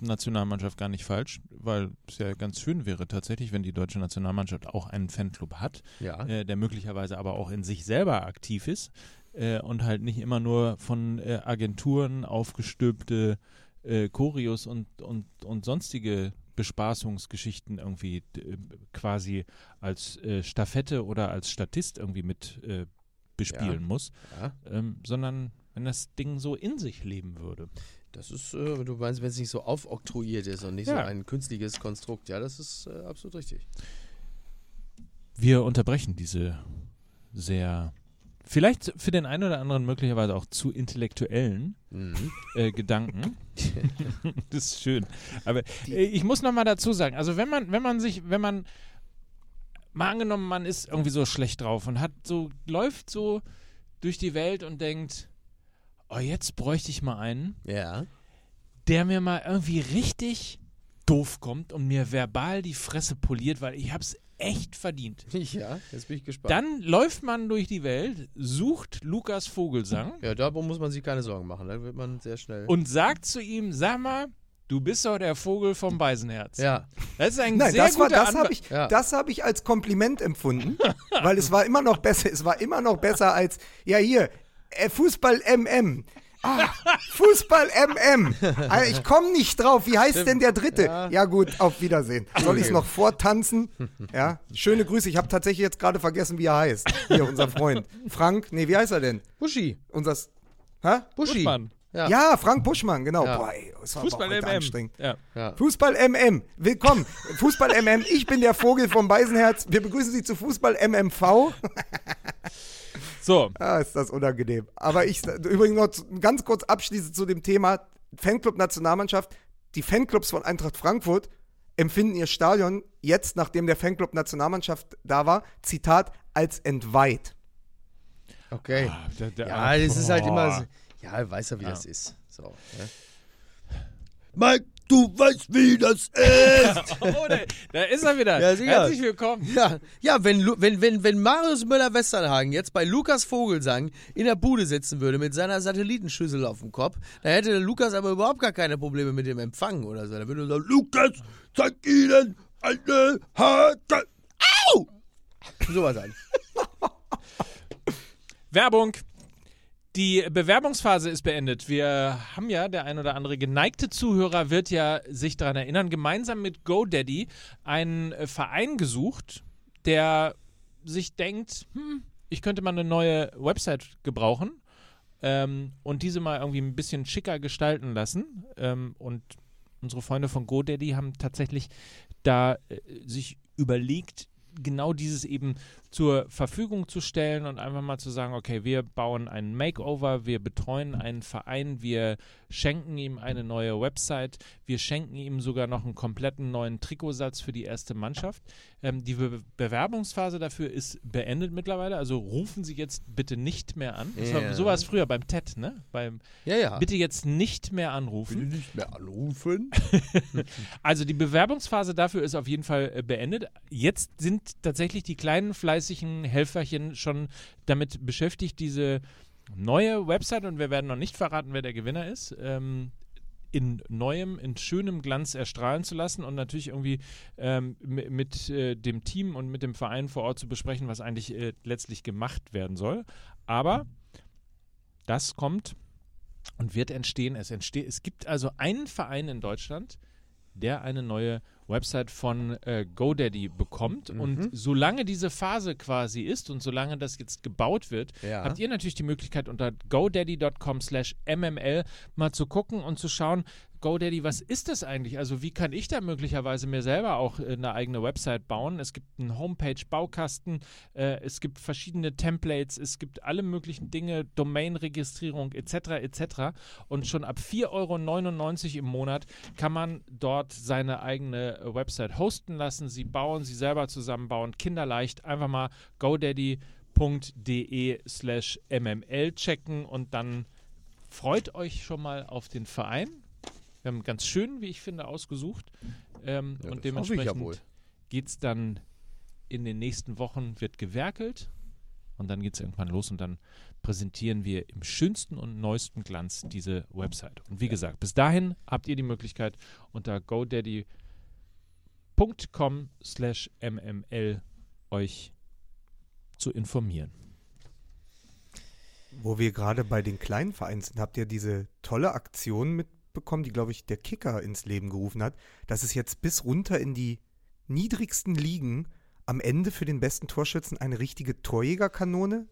Nationalmannschaft gar nicht falsch, weil es ja ganz schön wäre tatsächlich, wenn die deutsche Nationalmannschaft auch einen Fanclub hat, Ja. äh, der möglicherweise aber auch in sich selber aktiv ist äh, und halt nicht immer nur von äh, Agenturen aufgestülpte äh, Choreos und, und, und sonstige Bespaßungsgeschichten irgendwie äh, quasi als äh, Staffette oder als Statist irgendwie mit äh, bespielen Ja. muss, ja. ähm, sondern wenn das Ding so in sich leben würde. Das ist, äh, du meinst, wenn es nicht so aufoktroyiert ist und nicht Ja. so ein künstliches Konstrukt. Ja, das ist äh, absolut richtig. Wir unterbrechen diese sehr, vielleicht für den einen oder anderen möglicherweise auch zu intellektuellen Mhm. äh, Gedanken. das ist schön. Aber äh, ich muss noch mal dazu sagen, also wenn man, wenn man sich, wenn man mal angenommen, man ist irgendwie so schlecht drauf und hat so, läuft so durch die Welt und denkt, oh, jetzt bräuchte ich mal einen, Ja. der mir mal irgendwie richtig doof kommt und mir verbal die Fresse poliert, weil ich hab's echt verdient. Ja, jetzt bin ich gespannt. Dann läuft man durch die Welt, sucht Lukas Vogelsang ja, darum muss man sich keine Sorgen machen. Da wird man sehr schnell. und sagt zu ihm, sag mal, du bist doch der Vogel vom Beisenherz. ja, Das ist ein Nein, sehr das, war, das habe ich, Ja. das hab ich als Kompliment empfunden, weil es war immer noch besser, es war immer noch besser als, ja hier, Fußball MM. Ah, Fußball MM. Ich komme nicht drauf. Wie heißt denn der dritte? Ja. Ja. gut, auf Wiedersehen. Soll ich es noch vortanzen? Ja, schöne Grüße. Ich habe tatsächlich jetzt gerade vergessen, wie er heißt. Hier, unser Freund. Frank, nee, wie heißt er denn? Buschi. Unser, hä? Buschi. Buschmann. Ja. Ja, Frank Buschmann, genau. Ja. Boah, ey, das war Fußball aber heute MM. anstrengend. Ja. ja. Fußball MM. Willkommen. Fußball MM. Ich bin der Vogel vom Beisenherz. Wir begrüßen Sie zu Fußball MMV. So, Ah, ist das unangenehm. Aber ich übrigens noch ganz kurz abschließend zu dem Thema Fanclub Nationalmannschaft. Die Fanclubs von Eintracht Frankfurt empfinden ihr Stadion jetzt, nachdem der Fanclub Nationalmannschaft da war, Zitat, als entweiht. Okay. Ah, der- der- Ja, das ist halt immer. so- Ja, weiß ja, wie Ja. das ist. So. Ne? Mike, du weißt, wie das ist. Oh, da, da ist er wieder. Ja. Herzlich willkommen. ja, ja wenn, wenn, wenn, wenn Marius Müller-Westernhagen jetzt bei Lukas Vogelsang in der Bude sitzen würde mit seiner Satellitenschüssel auf dem Kopf, dann hätte der Lukas aber überhaupt gar keine Probleme mit dem Empfang oder so. Da würde er sagen: Lukas, zeig ihnen eine harte. Au! Sowas halt. Werbung. Die Bewerbungsphase ist beendet. Wir haben ja, der ein oder andere geneigte Zuhörer wird ja sich daran erinnern, gemeinsam mit GoDaddy einen äh, Verein gesucht, der sich denkt, hm, ich könnte mal eine neue Website gebrauchen ähm, und diese mal irgendwie ein bisschen schicker gestalten lassen. Ähm, und unsere Freunde von GoDaddy haben tatsächlich da äh, sich überlegt, genau dieses eben zur Verfügung zu stellen und einfach mal zu sagen, okay, wir bauen einen Makeover, wir betreuen einen Verein, wir schenken ihm eine neue Website, wir schenken ihm sogar noch einen kompletten neuen Trikotsatz für die erste Mannschaft. Ähm, die Be Bewerbungsphase dafür ist beendet mittlerweile, also rufen Sie jetzt bitte nicht mehr an. War, Ja. so war es früher beim TED, ne? Beim Ja, ja. Bitte jetzt nicht mehr anrufen. nicht mehr anrufen. Also die Bewerbungsphase dafür ist auf jeden Fall äh, beendet. Jetzt sind tatsächlich die kleinen fleißigen Helferchen schon damit beschäftigt, diese neue Website, und wir werden noch nicht verraten, wer der Gewinner ist, ähm, in neuem, in schönem Glanz erstrahlen zu lassen und natürlich irgendwie ähm, mi- mit äh, dem Team und mit dem Verein vor Ort zu besprechen, was eigentlich äh, letztlich gemacht werden soll. Aber das kommt und wird entstehen. Es, entsteht, es gibt also einen Verein in Deutschland, der eine neue Website von äh, GoDaddy bekommt. Und solange diese Phase quasi ist und solange das jetzt gebaut wird, Ja. habt ihr natürlich die Möglichkeit unter godaddy.com slash mml mal zu gucken und zu schauen, GoDaddy, was ist das eigentlich? Also wie kann ich da möglicherweise mir selber auch äh, eine eigene Website bauen? Es gibt einen Homepage-Baukasten, äh, es gibt verschiedene Templates, es gibt alle möglichen Dinge, Domain-Registrierung etc. etc. Und schon ab 4,99 Euro im Monat kann man dort seine eigene äh, Website hosten lassen, sie bauen, sie selber zusammenbauen, kinderleicht, einfach mal godaddy.de slash mml checken und dann freut euch schon mal auf den Verein. Wir haben ganz schön, wie ich finde, ausgesucht. Ähm, Ja, und ja dementsprechend geht es dann in den nächsten Wochen, wird gewerkelt und dann geht es irgendwann los und dann präsentieren wir im schönsten und neuesten Glanz diese Website. Und wie gesagt, bis dahin habt ihr die Möglichkeit unter godaddy.com slash mml euch zu informieren. Wo wir gerade bei den kleinen Vereinen sind, habt ihr diese tolle Aktion mitbekommen, die, glaube ich, der Kicker ins Leben gerufen hat, dass es jetzt bis runter in die niedrigsten Ligen am Ende für den besten Torschützen eine richtige Torjägerkanone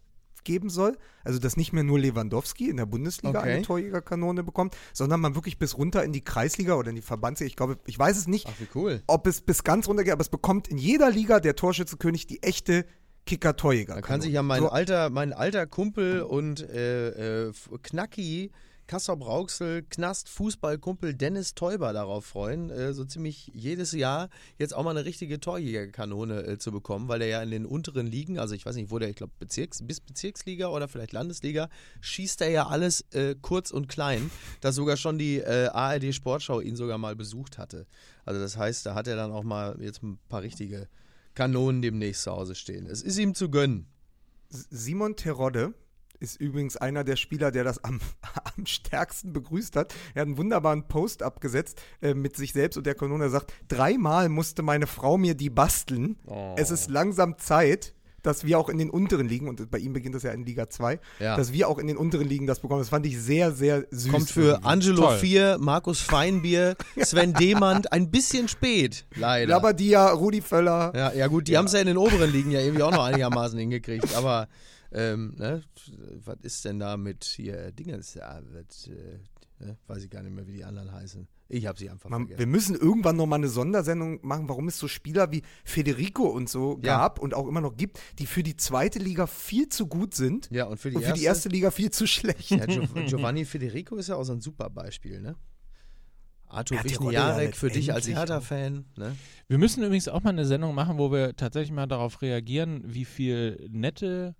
geben soll. Also, dass nicht mehr nur Lewandowski in der Bundesliga Okay. eine Torjägerkanone bekommt, sondern man wirklich bis runter in die Kreisliga oder in die Verbandsliga, ich glaube, ich weiß es nicht, Ach, cool. ob es bis ganz runter geht, aber es bekommt in jeder Liga der Torschützenkönig die echte Kicker-Torjäger. Da kann sich ja mein alter, mein alter Kumpel und äh, äh, Knacki, Kassel Rauxel, Knast, Fußballkumpel Dennis Teuber darauf freuen, äh, so ziemlich jedes Jahr jetzt auch mal eine richtige Torjägerkanone äh, zu bekommen, weil er ja in den unteren Ligen, also ich weiß nicht, wo der, ich glaube Bezirks, bis Bezirksliga oder vielleicht Landesliga, schießt er ja alles äh, kurz und klein, dass sogar schon die äh, ARD Sportschau ihn sogar mal besucht hatte. Also das heißt, da hat er dann auch mal jetzt ein paar richtige Kanonen demnächst zu Hause stehen. Es ist ihm zu gönnen. Simon Terodde ist übrigens einer der Spieler, der das am, am stärksten begrüßt hat. Er hat einen wunderbaren Post abgesetzt äh, mit sich selbst und der Kanone. Er sagt, dreimal musste meine Frau mir die basteln. Oh. Es ist langsam Zeit, dass wir auch in den unteren Ligen, und bei ihm beginnt das ja in Liga 2, Ja. dass wir auch in den unteren Ligen das bekommen. Das fand ich sehr, sehr süß. Kommt für irgendwie. Angelo Toll. 4, Markus Feinbier, Sven Demand ein bisschen spät, leider. Labadia, Rudi Völler. ja, ja gut, die haben es ja in den oberen Ligen ja irgendwie auch noch einigermaßen hingekriegt, aber ähm, ne, was ist denn da mit hier Dingens? Ja, das, äh, ne, weiß ich gar nicht mehr, wie die anderen heißen. Ich habe sie einfach Man, wir vergessen. müssen irgendwann noch mal eine Sondersendung machen, warum es so Spieler wie Federico und so Ja. gab und auch immer noch gibt, die für die zweite Liga viel zu gut sind Ja, und für die, und für erste, die erste Liga viel zu schlecht. ja, Gio Giovanni Federico ist ja auch so ein super Beispiel, ne? Arthur ja Wichniarek für dich als Hertha-Fan, ne? Wir müssen übrigens auch mal eine Sendung machen, wo wir tatsächlich mal darauf reagieren, wie viel nette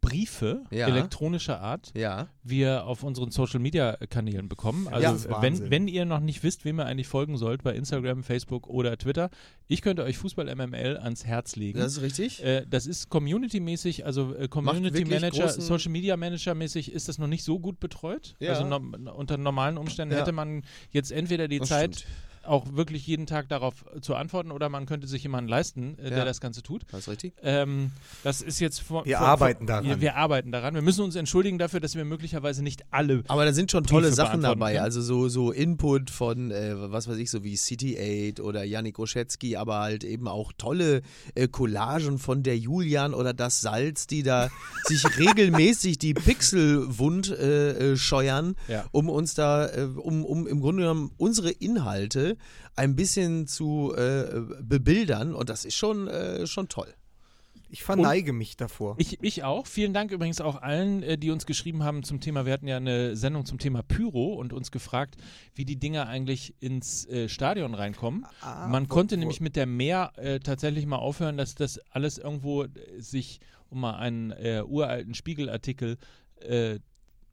Briefe Ja. elektronischer Art Ja. wir auf unseren Social Media Kanälen bekommen. Also Ja, wenn, wenn ihr noch nicht wisst, wem ihr eigentlich folgen sollt bei Instagram, Facebook oder Twitter, ich könnte euch Fußball MML ans Herz legen. Das ist richtig. Äh, das ist Community-mäßig, also äh, Community Manager, Social Media Manager-mäßig ist das noch nicht so gut betreut. Ja. Also no unter normalen Umständen Ja. hätte man jetzt entweder die Das Zeit stimmt. Auch wirklich jeden Tag darauf zu antworten oder man könnte sich jemanden leisten, äh, der Ja. das Ganze tut. Das ist richtig. Ähm, das ist jetzt vor, Wir vor, arbeiten vor, daran. Wir, wir arbeiten daran. Wir müssen uns entschuldigen dafür, dass wir möglicherweise nicht alle. Aber da sind schon tolle Briefe Sachen dabei. können. Also so, so Input von, äh, was weiß ich, so wie City 8 oder Yannick Oschetski, aber halt eben auch tolle äh, Collagen von der Julian oder das Salz, die da sich regelmäßig die Pixel wund äh, äh, scheuern, Ja. um uns da, äh, um, um im Grunde genommen unsere Inhalte ein bisschen zu äh, bebildern. Und das ist schon, äh, schon toll. Ich verneige mich davor. Ich, ich auch. Vielen Dank übrigens auch allen, äh, die uns geschrieben haben zum Thema. Wir hatten ja eine Sendung zum Thema Pyro und uns gefragt, wie die Dinger eigentlich ins äh, Stadion reinkommen. Ah, Man wo- konnte wo- nämlich mit der Meer äh, tatsächlich mal aufhören, dass das alles irgendwo äh, sich, um mal einen äh, uralten Spiegelartikel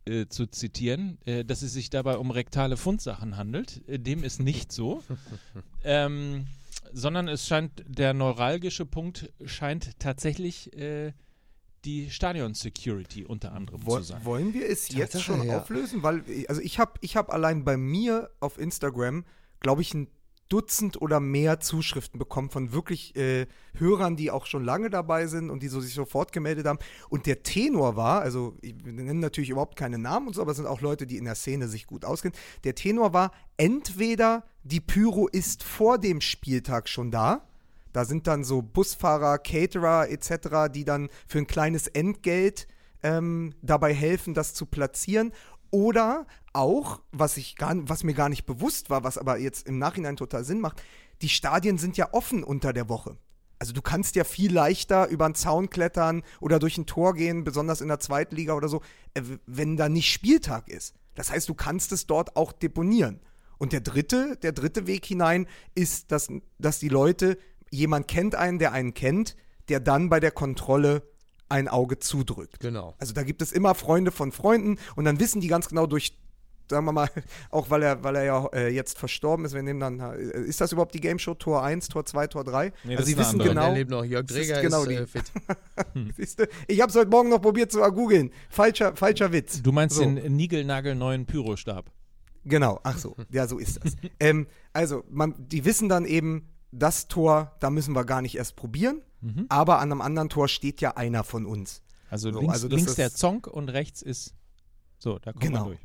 äh, äh, zu zitieren, äh, dass es sich dabei um rektale Fundsachen handelt. Äh, dem ist nicht so. ähm, sondern es scheint, der neuralgische Punkt scheint tatsächlich äh, die Stadion-Security unter anderem Wo, zu sein. wollen wir es jetzt Tatsache, schon ja. auflösen? Weil, also ich habe ich hab allein bei mir auf Instagram, glaube ich, ein Dutzend oder mehr Zuschriften bekommen von wirklich äh, Hörern, die auch schon lange dabei sind und die so sich sofort gemeldet haben. Und der Tenor war, also ich nenne natürlich überhaupt keine Namen und so, aber es sind auch Leute, die in der Szene sich gut auskennen. Der Tenor war, entweder die Pyro ist vor dem Spieltag schon da, da sind dann so Busfahrer, Caterer etc., die dann für ein kleines Entgelt ähm, dabei helfen, das zu platzieren. Oder auch, was, ich gar, was mir gar nicht bewusst war, was aber jetzt im Nachhinein total Sinn macht, die Stadien sind ja offen unter der Woche. Also du kannst ja viel leichter über einen Zaun klettern oder durch ein Tor gehen, besonders in der Zweitliga oder so, äh, wenn da nicht Spieltag ist. Das heißt, du kannst es dort auch deponieren. Und der dritte, der dritte Weg hinein ist, dass, dass die Leute, jemand kennt einen, der einen kennt, der dann bei der Kontrolle ein Auge zudrückt. Genau. Also da gibt es immer Freunde von Freunden und dann wissen die ganz genau durch, sagen wir mal, auch weil er, weil er ja äh, jetzt verstorben ist, wir nehmen dann, äh, ist das überhaupt die Game Show Tor 1, Tor 2, Tor 3? Nee, das also sie wissen andere. genau, lebt noch. Jörg Dreger genau ist, äh, fit. siehste, ich habe es heute Morgen noch probiert zu googeln. Falscher, falscher Witz. Du meinst So. den niegelnagelneuen Pyrostab. Genau, ach so, ja, so ist das. ähm, also, man, die wissen dann eben, das Tor, da müssen wir gar nicht erst probieren, aber an einem anderen Tor steht ja einer von uns. Also So, links, also links ist- der Zonk und rechts ist. So, da kommt Genau. man durch.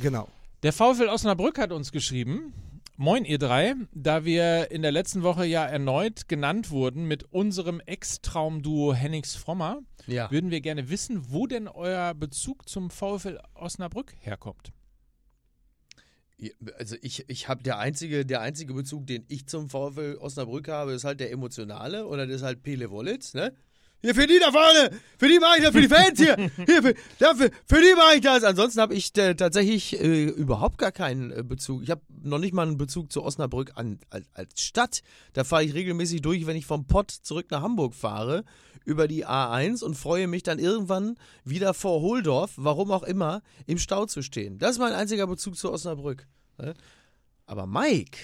Genau. Der VfL Osnabrück hat uns geschrieben. Moin, ihr drei. Da wir in der letzten Woche ja erneut genannt wurden mit unserem Ex-Traumduo Hennings Frommer, Ja. würden wir gerne wissen, wo denn euer Bezug zum VfL Osnabrück herkommt. Also ich, ich habe der einzige, der einzige Bezug, den ich zum VfL Osnabrück habe, ist halt der emotionale oder das ist halt Pele Wollitz, ne? Hier für die da vorne, für die mache ich das, für die Fans hier, hier für, dafür, für die mache ich das. Ansonsten habe ich äh, tatsächlich äh, überhaupt gar keinen äh, Bezug. Ich habe noch nicht mal einen Bezug zu Osnabrück an, als, als Stadt. Da fahre ich regelmäßig durch, wenn ich vom Pott zurück nach Hamburg fahre, über die A1 und freue mich dann irgendwann wieder vor Holdorf, warum auch immer, im Stau zu stehen. Das ist mein einziger Bezug zu Osnabrück. Aber Mike,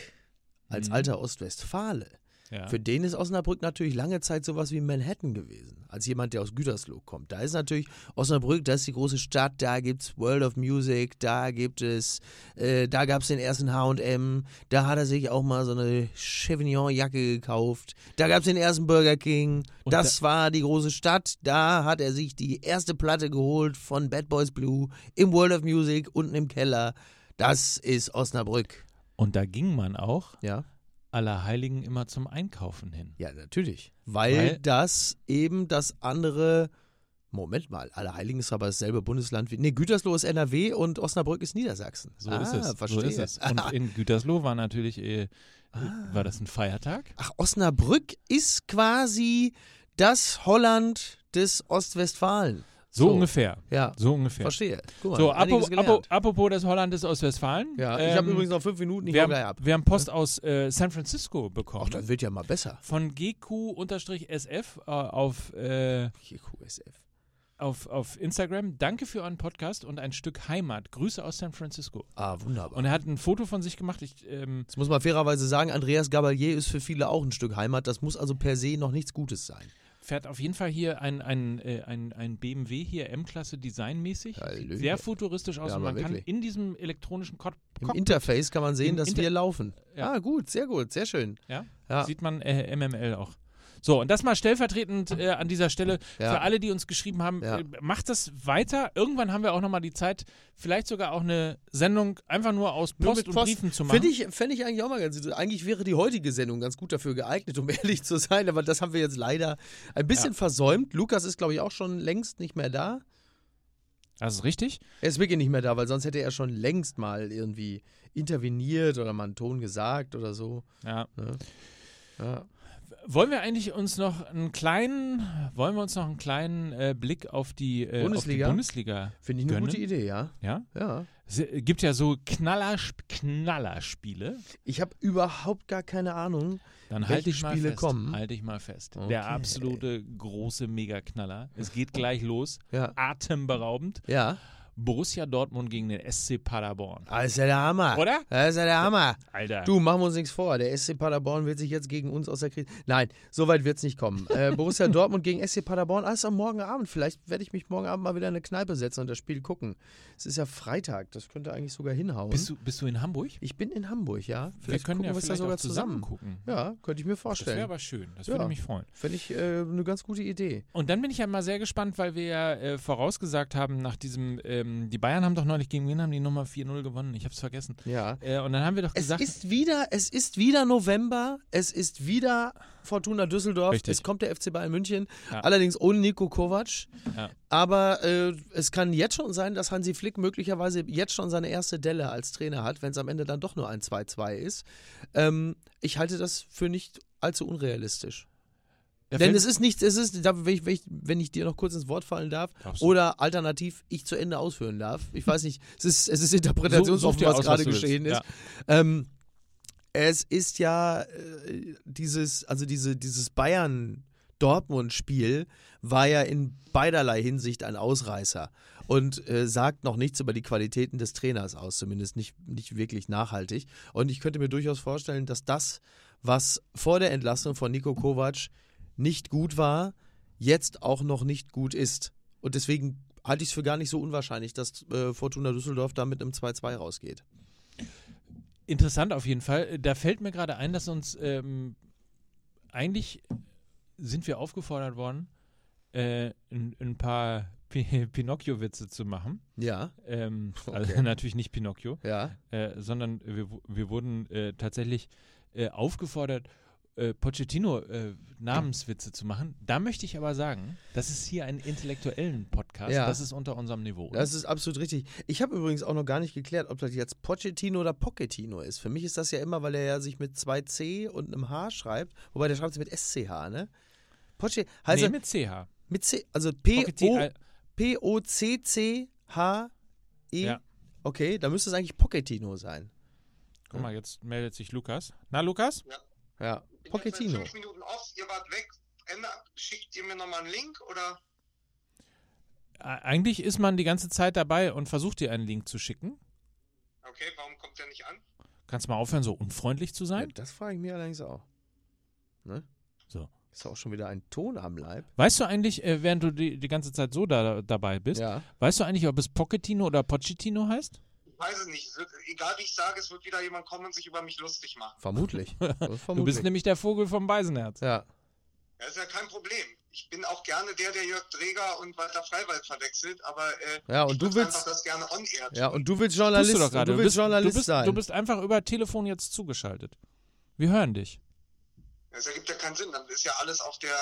als alter Ostwestfale, Ja. für den ist Osnabrück natürlich lange Zeit sowas wie Manhattan gewesen. Als jemand, der aus Gütersloh kommt. Da ist natürlich Osnabrück, das ist die große Stadt, da gibt es World of Music, da gibt es, äh, da gab es den ersten HM, da hat er sich auch mal so eine Chevignon-Jacke gekauft, da gab es den ersten Burger King, Und das war die große Stadt, da hat er sich die erste Platte geholt von Bad Boys Blue im World of Music unten im Keller. Das ist Osnabrück. Und da ging man auch Ja. Allerheiligen immer zum Einkaufen hin. Ja, natürlich. Weil, Weil- das eben das andere. Moment mal, Allerheiligen ist aber dasselbe Bundesland wie. Nee, Gütersloh ist NRW und Osnabrück ist Niedersachsen. So ah, ist es. Verstehe. So ist es. Und in Gütersloh war natürlich, äh, Ah. war das ein Feiertag? Ach, Osnabrück ist quasi das Holland des Ostwestfalen. So, So. ungefähr. Ja, So ungefähr. verstehe. Guck mal, So, apropos, apropos, des Hollandes aus Westfalen. Ja, ich ähm, habe übrigens noch fünf Minuten, ich wir haben, gleich ab. wir haben Post aus äh, San Francisco Ach, bekommen. das wird ja mal besser. von GQ-SF äh, auf, äh, Hier, QSF. auf, auf Instagram. Danke für euren Podcast und ein Stück Heimat. Grüße aus San Francisco. Ah, wunderbar. Und er hat ein Foto von sich gemacht. Ich, ähm, Jetzt muss man fairerweise sagen, Andreas Gabalier ist für viele auch ein Stück Heimat. Das muss also per se noch nichts Gutes sein. Fährt auf jeden Fall hier ein, ein, äh, ein, ein BMW hier M-Klasse designmäßig. Sieht Hallöchen. sehr futuristisch aus Ja, und man kann wirklich. in diesem elektronischen Cock Im Cockpit. Interface kann man sehen, dass Inter- wir laufen. Ja. Ah, gut, sehr gut, sehr schön. Ja? Ja. Sieht man äh, MML auch. So, und das mal stellvertretend äh, an dieser Stelle Ja. für alle, die uns geschrieben haben. Ja. Äh, macht das weiter. Irgendwann haben wir auch nochmal die Zeit, vielleicht sogar auch eine Sendung einfach nur aus Nur Post mit und Briefen zu machen. Finde ich, fände ich eigentlich auch mal ganz Eigentlich wäre die heutige Sendung ganz gut dafür geeignet, um ehrlich zu sein, aber das haben wir jetzt leider ein bisschen versäumt. Lukas ist, glaube ich, auch schon längst nicht mehr da. Das ist richtig. Er ist wirklich nicht mehr da, weil sonst hätte er schon längst mal irgendwie interveniert oder mal einen Ton gesagt oder so. Ja. Ja. Wollen wir eigentlich uns noch einen kleinen, wollen wir uns noch einen kleinen äh, Blick auf die äh, Bundesliga? Auf die Bundesliga Finde ich eine gönnen? gute Idee, ja. Ja? Ja. Es gibt ja so Knaller, Knallerspiele. Ich habe überhaupt gar keine Ahnung. Dann halte ich mal Spiele fest. kommen? Halte ich mal fest. Okay. Der absolute große Mega-Knaller. Es geht gleich los. Ja. Atemberaubend. Ja. Borussia Dortmund gegen den SC Paderborn. Das ist ja der Hammer. Oder? Das ist ja der Hammer. Alter. Du, machen wir uns nichts vor. Der SC Paderborn wird sich jetzt gegen uns aus der Krise. Nein, so weit wird es nicht kommen. Äh, Borussia Dortmund gegen SC Paderborn, alles am morgen Abend. Vielleicht werde ich mich morgen Abend mal wieder in eine Kneipe setzen und das Spiel gucken. Es ist ja Freitag, das könnte eigentlich sogar hinhauen. bist, du, bist du in Hamburg? ich bin in Hamburg, ja. wir Vielleicht können gucken ja wir es da sogar zusammen zusammen. gucken. Ja, könnte ich mir Das wäre vorstellen. aber schön. Das Ja. würde mich freuen. Fände ich äh, eine ganz gute Idee. Und dann bin ich ja mal sehr gespannt, weil wir ja äh, vorausgesagt haben, nach diesem, ähm, die Bayern haben doch neulich gegen wen haben die Nummer 4-0 gewonnen? Ich habe es vergessen. Ja. Äh, und dann haben wir doch Es gesagt, ist wieder, es ist wieder November, es ist wieder Fortuna Düsseldorf, Richtig. es kommt der FC Bayern München, Ja. allerdings ohne Nico Kovac. Ja. Aber äh, es kann jetzt schon sein, dass Hansi Flick möglicherweise jetzt schon seine erste Delle als Trainer hat, wenn es am Ende dann doch nur ein 2-2 ist. Ähm, ich halte das für nicht allzu unrealistisch. Der Denn Film- es ist nichts, es ist, wenn, ich, wenn, ich, wenn ich dir noch kurz ins Wort fallen darf, du. oder alternativ ich zu Ende ausführen darf. Ich weiß nicht, es ist, es ist Interpretationsoffen, dir was aus, gerade willst. geschehen ist. Ja. Ähm, es ist ja äh, dieses, also diese, dieses Bayern-Dortmund-Spiel war ja in beiderlei Hinsicht ein Ausreißer und äh, sagt noch nichts über die Qualitäten des Trainers aus, zumindest nicht, nicht wirklich nachhaltig. Und ich könnte mir durchaus vorstellen, dass das, was vor der Entlassung von Nico Kovac nicht gut war, jetzt auch noch nicht gut ist. Und deswegen halte ich es für gar nicht so unwahrscheinlich, dass äh, Fortuna Düsseldorf da mit einem 2-2 rausgeht. Interessant auf jeden Fall. Da fällt mir gerade ein, dass uns ähm, eigentlich sind wir aufgefordert worden, äh, ein, ein paar Pi- Pinocchio-Witze zu machen. Ja, Ähm, Also Okay. natürlich nicht Pinocchio, ja. äh, sondern wir, wir wurden äh, tatsächlich äh, aufgefordert, äh, Pochettino äh, Namenswitze zu machen. Da möchte ich aber sagen, das ist hier ein intellektuellen Podcast. Ja. Das ist unter unserem Niveau. Das ist absolut richtig. Ich habe übrigens auch noch gar nicht geklärt, ob das jetzt Pochettino oder Pochettino ist. Für mich ist das ja immer, weil er ja sich mit zwei C und einem H schreibt, wobei der schreibt sich mit SCH, ne? Poche heißt nee, er mit CH. mit C, also Pochettino, äh, P-O-C-C-H-E. Ja. Okay, da müsste es eigentlich Pochettino sein. Guck mal, jetzt meldet sich Lukas. Na, Lukas? Ja, bin jetzt Pochettino. fünf Minuten off, ihr wart weg. Ende, schickt ihr mir nochmal einen Link oder? Eigentlich ist man die ganze Zeit dabei und versucht dir einen Link zu schicken. Okay, warum kommt der nicht an? Kannst du mal aufhören, so unfreundlich zu Ja, sein? das frage ich mir allerdings auch. Ne? So. Ist auch schon wieder ein Ton am Leib. Weißt du eigentlich, äh, während du die, die ganze Zeit so da, dabei bist, Ja. weißt du eigentlich, ob es Pochettino oder Pochettino heißt? Ich weiß es nicht. Egal wie ich sage, es wird wieder jemand kommen und sich über mich lustig machen. Vermutlich. Ist Du vermutlich. bist nämlich der Vogel vom Beisenherz. ja. Das ist ja kein Problem. Ich bin auch gerne der, der Jörg Dreger und Walter Freiwald verwechselt, aber äh, Ja, und ich du willst- einfach das gerne on air. Ja, und du willst Journalist, du doch gerade. du Du willst bist, Journalist du, bist, sein. du bist einfach über Telefon jetzt zugeschaltet. Wir hören dich. Das ergibt ja keinen Sinn. Dann ist ja alles auf der,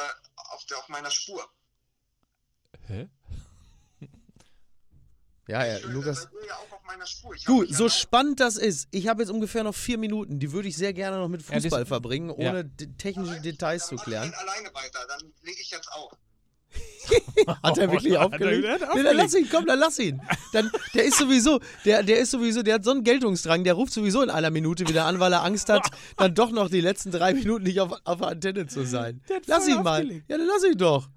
auf der, auf meiner Spur. Hä? Ja, ja, Ich höre- Lukas. ja auch auf meiner Spur. Ich hab Du, mich ja so spannend das ist, ich habe jetzt ungefähr noch vier Minuten, die würde ich sehr gerne noch mit Ja, das- Fußball verbringen, ohne ja. technische Dann Details zu klären. Ich alleine weiter, dann lege ich jetzt auf. Hat er wirklich Oh, er- aufgelegt? der hat Nee, dann lass ihn, komm, dann lass ihn. Dann, der ist sowieso, der, der ist sowieso, der hat so einen Geltungsdrang, der ruft sowieso in einer Minute wieder an, weil er Angst hat, dann doch noch die letzten drei Minuten nicht auf, auf der Antenne zu sein. Lass ihn mal. aufgelegt. Ja, dann lass ihn doch.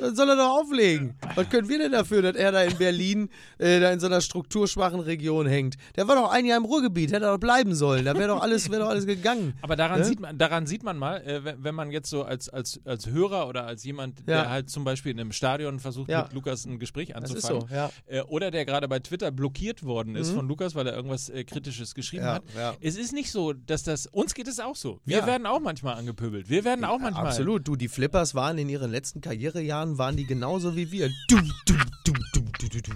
Dann soll er doch auflegen. Was können wir denn dafür, dass er da in Berlin, äh, da in so einer strukturschwachen Region hängt? Der war doch ein Jahr im Ruhrgebiet, hätte er doch bleiben sollen. Da wäre doch alles, wäre doch alles gegangen. Aber daran, Ne? sieht man, daran sieht man mal, äh, wenn, man jetzt so als, als, als Hörer oder als jemand, Ja. der halt zum Beispiel in einem Stadion versucht, Ja. mit Lukas ein Gespräch anzufangen, so, ja. äh, oder der gerade bei Twitter blockiert worden ist von Lukas, weil er irgendwas äh, Kritisches geschrieben hat. Es ist nicht so, dass das, uns geht es auch so. Wir werden auch manchmal angepöbelt. Wir werden auch manchmal. Absolut. Du, die Flippers waren in ihren letzten Karrierejahren, waren die genauso wie wir. Du, du, du, du, du, du.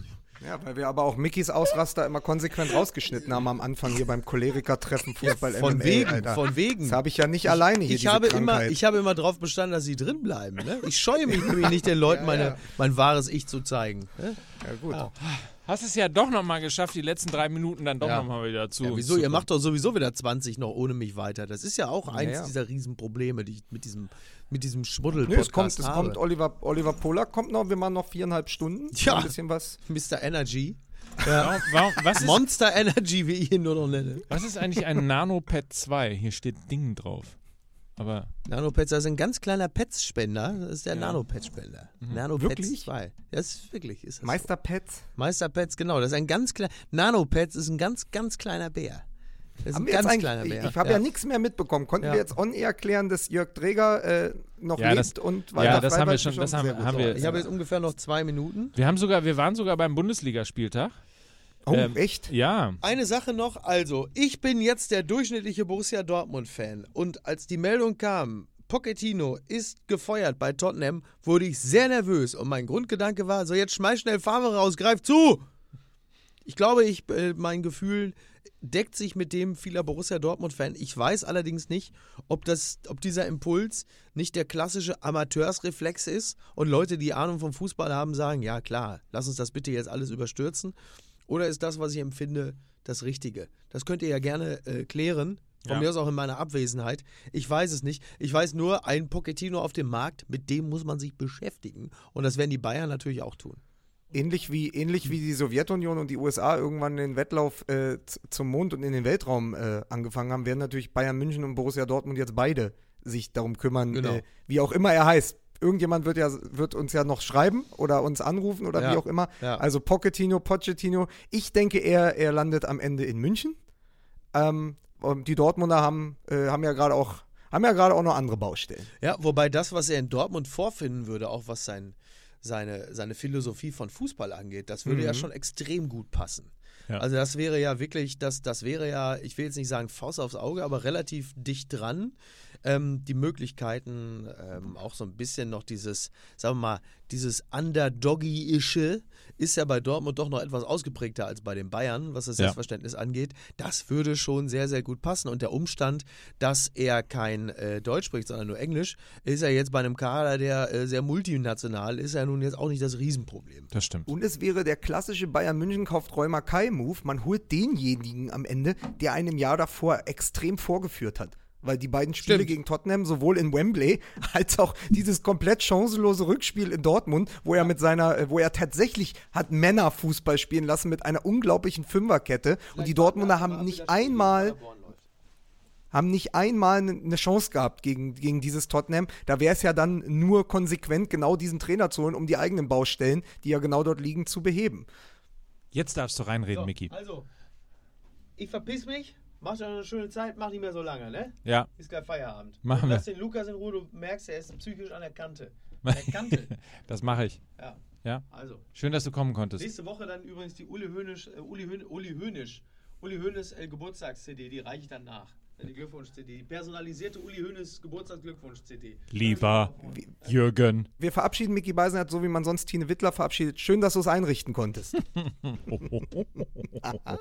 Ja, weil wir aber auch Mickys Ausraster immer konsequent rausgeschnitten haben am Anfang hier beim Choleriker-Treffen Fußball Von MMA, wegen, Alter. von wegen. Das habe ich ja nicht alleine hier, ich diese habe immer, ich habe immer darauf bestanden, dass sie drin bleiben. Ne? Ich scheue mich nämlich nicht, den Leuten meine, mein wahres Ich zu zeigen. Ne? ja, gut. Hast es ja doch nochmal geschafft, die letzten drei Minuten dann doch Ja. nochmal wieder zu. Ja, wieso? zu Ihr macht doch sowieso wieder 20 noch ohne mich weiter. Das ist ja auch eins ja. dieser Riesenprobleme, die ich mit diesem, mit diesem schmuddel Nö, es kommt, es habe. kommt Oliver, Oliver Pollack kommt noch, wir machen noch viereinhalb Stunden. Ja. Ein bisschen was. Mr. Energy. Warum, warum, was, ist, Monster Energy, wie ich ihn nur noch nenne. was ist eigentlich ein Nanopad 2? Hier steht Ding drauf. Aber Nanopads, das ist ein ganz kleiner Pets-Spender. Das ist der Nanopad-Spender. Nanopads Wirklich? 2. Das ist wirklich. Ist das so. Meister Pets. Meisterpads, genau. Das ist ein ganz kleiner. Nanopads ist ein ganz, ganz kleiner Bär. Das ist Haben ein ganz eigentlich- kleiner ich Bär. ich habe ja, nichts mehr mitbekommen. Konnten Ja. wir jetzt on-air klären, dass Jörg Träger äh, noch Ja, lebt das- und ja, das haben wir schon- das haben- haben wir- Ich habe jetzt ungefähr noch zwei Minuten. wir haben sogar, wir waren sogar beim Bundesligaspieltag. Oh, Ähm, echt? Ja. Eine Sache noch, also, ich bin jetzt der durchschnittliche Borussia Dortmund-Fan. Und als die Meldung kam, Pochettino ist gefeuert bei Tottenham, wurde ich sehr nervös. Und mein Grundgedanke war, so jetzt schmeiß schnell Favre raus, greif zu! Ich glaube, ich, äh, mein Gefühl deckt sich mit dem vieler Borussia Dortmund-Fan. Ich weiß allerdings nicht, ob, das, ob dieser Impuls nicht der klassische Amateursreflex ist und Leute, die Ahnung vom Fußball haben, sagen, ja klar, lass uns das bitte jetzt alles überstürzen. Oder ist das, was ich empfinde, das Richtige? Das könnt ihr ja gerne äh, klären. Von Ja. mir aus auch in meiner Abwesenheit. Ich weiß es nicht. Ich weiß nur, ein Pochettino auf dem Markt, mit dem muss man sich beschäftigen. Und das werden die Bayern natürlich auch tun. Ähnlich wie, ähnlich wie die Sowjetunion und die USA irgendwann den Wettlauf äh, zum Mond und in den Weltraum äh, angefangen haben, werden natürlich Bayern München und Borussia Dortmund jetzt beide sich darum kümmern, Genau. äh, wie auch immer er heißt. Irgendjemand wird ja wird uns ja noch schreiben oder uns anrufen oder Ja. wie auch immer. Ja. Also Pochettino, Pochettino. Ich denke, er, er landet am Ende in München. Ähm, die Dortmunder haben, äh, haben ja gerade auch haben ja gerade auch noch andere Baustellen. Ja, wobei das, was er in Dortmund vorfinden würde, auch was sein, seine, seine Philosophie von Fußball angeht, das würde ja schon extrem gut passen. Ja. Also das wäre ja wirklich, das, das wäre ja, ich will jetzt nicht sagen Faust aufs Auge, aber relativ dicht dran. Ähm, die Möglichkeiten, ähm, auch so ein bisschen noch dieses, sagen wir mal, dieses Underdoggy-ische ist ja bei Dortmund doch noch etwas ausgeprägter als bei den Bayern, was das Ja. Selbstverständnis angeht. Das würde schon sehr, sehr gut passen. Und der Umstand, dass er kein äh, Deutsch spricht, sondern nur Englisch, ist ja jetzt bei einem Kader, der äh, sehr multinational ist, ja nun jetzt auch nicht das Riesenproblem. Das stimmt. Und es wäre der klassische Bayern München kauft Räumer Kai-Move. Man holt denjenigen am Ende, der einen im Jahr davor extrem vorgeführt hat. Weil die beiden Spiele Stimmt. gegen Tottenham, sowohl in Wembley als auch dieses komplett chancenlose Rückspiel in Dortmund, wo er mit seiner, äh, wo er tatsächlich hat Männerfußball spielen lassen mit einer unglaublichen Fünferkette. Und die Dortmunder haben nicht einmal haben nicht einmal eine ne Chance gehabt gegen, gegen dieses Tottenham. Da wäre es ja dann nur konsequent, genau diesen Trainer zu holen, um die eigenen Baustellen, die ja genau dort liegen, zu beheben. Jetzt darfst du reinreden, Micky. Also, ich verpiss mich, mach dir eine schöne Zeit, mach nicht mehr so lange, ne? Ja. Ist gleich Feierabend. Machen wir. Lass den Lukas in Ruhe, du merkst, er ist psychisch an der Kante. An der Kante. Das mache ich. ja. Ja. Also, Schön, dass du kommen konntest. nächste Woche dann übrigens die Uli Hönisch, äh, Uli, Hön, Uli Hönisch, Uli Hönes äh, Geburtstags-CD, die reiche ich dann nach. Die Glückwunsch-CD, die personalisierte Uli Hönes Geburtstagsglückwunsch-CD. Lieber Jürgen. Wir verabschieden Micky Beisenherz so, wie man sonst Tine Wittler verabschiedet. Schön, dass du es einrichten konntest.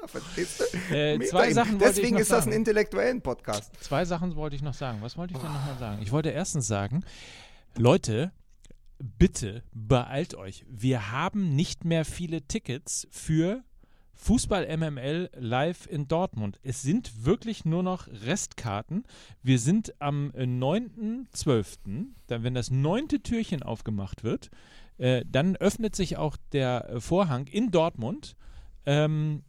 Verstehst du? Äh, zwei. Sachen Deswegen noch ist das ein intellektuellen Podcast. Zwei Sachen wollte ich noch sagen. Was wollte ich denn nochmal sagen? Ich wollte erstens sagen, Leute, bitte beeilt euch. Wir haben nicht mehr viele Tickets für Fußball MML live in Dortmund. Es sind wirklich nur noch Restkarten. Wir sind am äh, 9.12., dann, wenn das neunte Türchen aufgemacht wird, äh, dann öffnet sich auch der äh, Vorhang in Dortmund. Ähm,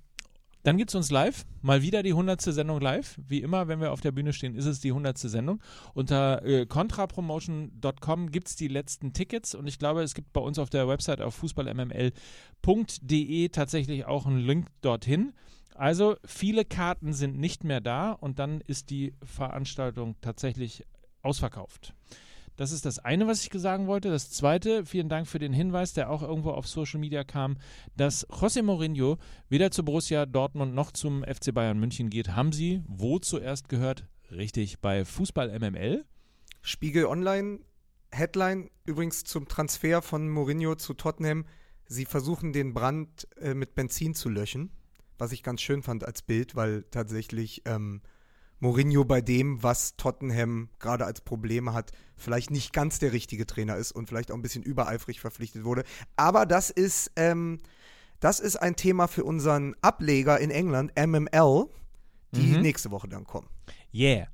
Dann gibt es uns live, mal wieder die 100. Sendung live. Wie immer, wenn wir auf der Bühne stehen, ist es die 100. Sendung. Unter äh, contrapromotion.com gibt es die letzten Tickets und ich glaube, es gibt bei uns auf der Website auf fußballmml.de tatsächlich auch einen Link dorthin. Also viele Karten sind nicht mehr da und dann ist die Veranstaltung tatsächlich ausverkauft. Das ist das eine, was ich sagen wollte. Das zweite, vielen Dank für den Hinweis, der auch irgendwo auf Social Media kam, dass José Mourinho weder zu Borussia Dortmund noch zum FC Bayern München geht. Haben Sie wo zuerst gehört? Richtig, bei Fußball MML. Spiegel Online, Headline übrigens zum Transfer von Mourinho zu Tottenham. Sie versuchen den Brand äh, mit Benzin zu löschen, was ich ganz schön fand als Bild, weil tatsächlich ähm, Mourinho bei dem, was Tottenham gerade als Probleme hat, vielleicht nicht ganz der richtige Trainer ist und vielleicht auch ein bisschen übereifrig verpflichtet wurde. Aber das ist, ähm, das ist ein Thema für unseren Ableger in England, MML, die Mhm. nächste Woche dann kommen. Yeah.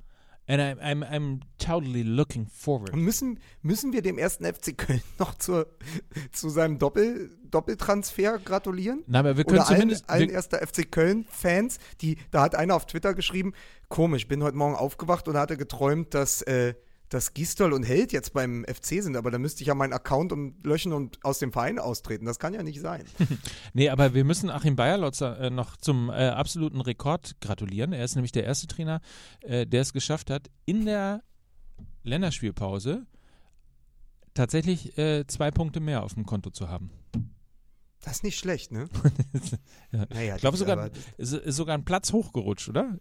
And I'm, I'm, I'm totally looking forward. Und müssen, müssen wir dem ersten FC Köln noch zur, zu seinem Doppel, Doppeltransfer gratulieren? Na, aber wir können Oder allen, zumindest. allen wir, erster FC Köln-Fans, die, da hat einer auf Twitter geschrieben, komisch, bin heute Morgen aufgewacht und hatte geträumt, dass, äh, dass Gistol und Held jetzt beim FC sind, aber da müsste ich ja meinen Account und löschen und aus dem Verein austreten. Das kann ja nicht sein. nee, aber wir müssen Achim Bayerlotzer äh, noch zum äh, absoluten Rekord gratulieren. Er ist nämlich der erste Trainer, äh, der es geschafft hat, in der Länderspielpause tatsächlich äh, zwei Punkte mehr auf dem Konto zu haben. Das ist nicht schlecht, ne? Ja. Naja, Ich glaube sogar, ist, ist sogar ein Platz hochgerutscht, oder?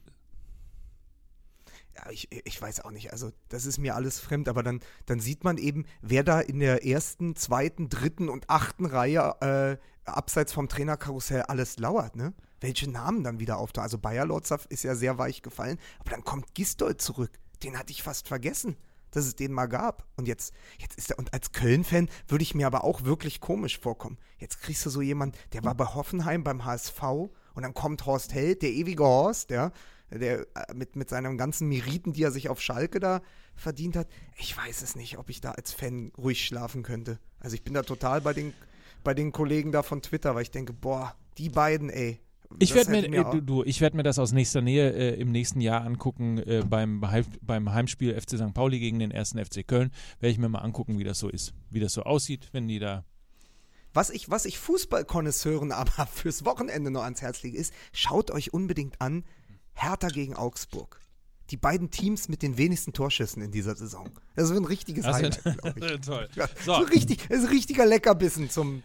Ja, ich, ich weiß auch nicht. Also, das ist mir alles fremd, aber dann, dann sieht man eben, wer da in der ersten, zweiten, dritten und achten Reihe äh, abseits vom Trainerkarussell alles lauert, ne? Welche Namen dann wieder auftauchen. Also, Bayer Lotzer ist ja sehr weich gefallen, aber dann kommt Gistol zurück. Den hatte ich fast vergessen, dass es den mal gab. Und jetzt, jetzt ist er, und als Köln-Fan würde ich mir aber auch wirklich komisch vorkommen. Jetzt kriegst du so jemand, der war bei Hoffenheim beim HSV und dann kommt Horst Held, der ewige Horst, ja, der äh, mit, mit seinen ganzen Meriten, die er sich auf Schalke da verdient hat. Ich weiß es nicht, ob ich da als Fan ruhig schlafen könnte. Also ich bin da total bei den, bei den Kollegen da von Twitter, weil ich denke, boah, die beiden, ey. Ich werde mir, hätte äh, du, du, ich mir das aus nächster Nähe äh, im nächsten Jahr angucken, äh, beim, beim Heimspiel FC St. Pauli gegen den ersten FC Köln. Werde ich mir mal angucken, wie das so ist. Wie das so aussieht, wenn die da. Was ich, was ich Fußballkonnoisseuren aber fürs Wochenende noch ans Herz lege, ist, schaut euch unbedingt an, Hertha gegen Augsburg. Die beiden Teams mit den wenigsten Torschüssen in dieser Saison. Das ist ein richtiges Das Highlight, glaube ich. Toll. Ja, So. so. richtig, das ist ein richtiger Leckerbissen zum,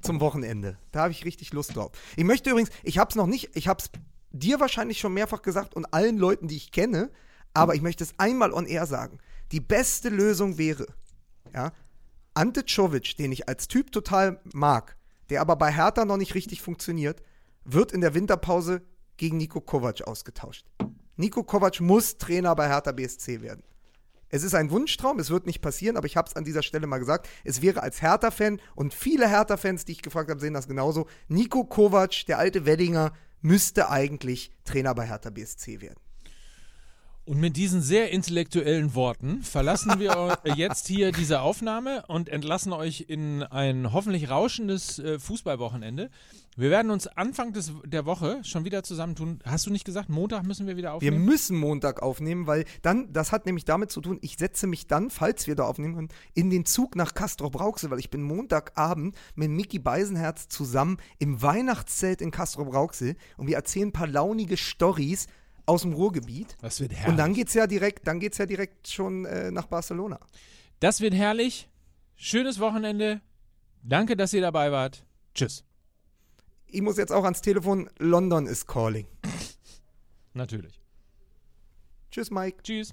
zum Wochenende. Da habe ich richtig Lust drauf. Ich möchte übrigens, ich habe es noch nicht, ich habe es dir wahrscheinlich schon mehrfach gesagt und allen Leuten, die ich kenne, aber ich möchte es einmal on air sagen. Die beste Lösung wäre, ja, Ante Czovic, den ich als Typ total mag, der aber bei Hertha noch nicht richtig funktioniert, wird in der Winterpause gegen Nico Kovac ausgetauscht. Nico Kovac muss Trainer bei Hertha BSC werden. Es ist ein Wunschtraum, es wird nicht passieren, aber ich habe es an dieser Stelle mal gesagt. Es wäre als Hertha-Fan und viele Hertha-Fans, die ich gefragt habe, sehen das genauso. Nico Kovac, der alte Weddinger, müsste eigentlich Trainer bei Hertha BSC werden. Und mit diesen sehr intellektuellen Worten verlassen wir jetzt hier diese Aufnahme und entlassen euch in ein hoffentlich rauschendes äh, Fußballwochenende. Wir werden uns Anfang des, der Woche schon wieder zusammentun. Hast du nicht gesagt, Montag müssen wir wieder Wir aufnehmen? müssen Montag aufnehmen, weil dann, das hat nämlich damit zu tun, ich setze mich dann, falls wir da aufnehmen können, in den Zug nach Castro Brauxel, weil ich bin Montagabend mit Mickey Beisenherz zusammen im Weihnachtszelt in Castro Brauxel und wir erzählen ein paar launige Stories aus dem Ruhrgebiet. das wird herrlich. Und dann geht's ja direkt, dann geht's ja direkt schon äh, nach Barcelona. das wird herrlich. Schönes Wochenende. Danke, dass ihr dabei wart. Tschüss. Ich muss jetzt auch ans Telefon. London is calling. Natürlich. Tschüss, Mike. Tschüss.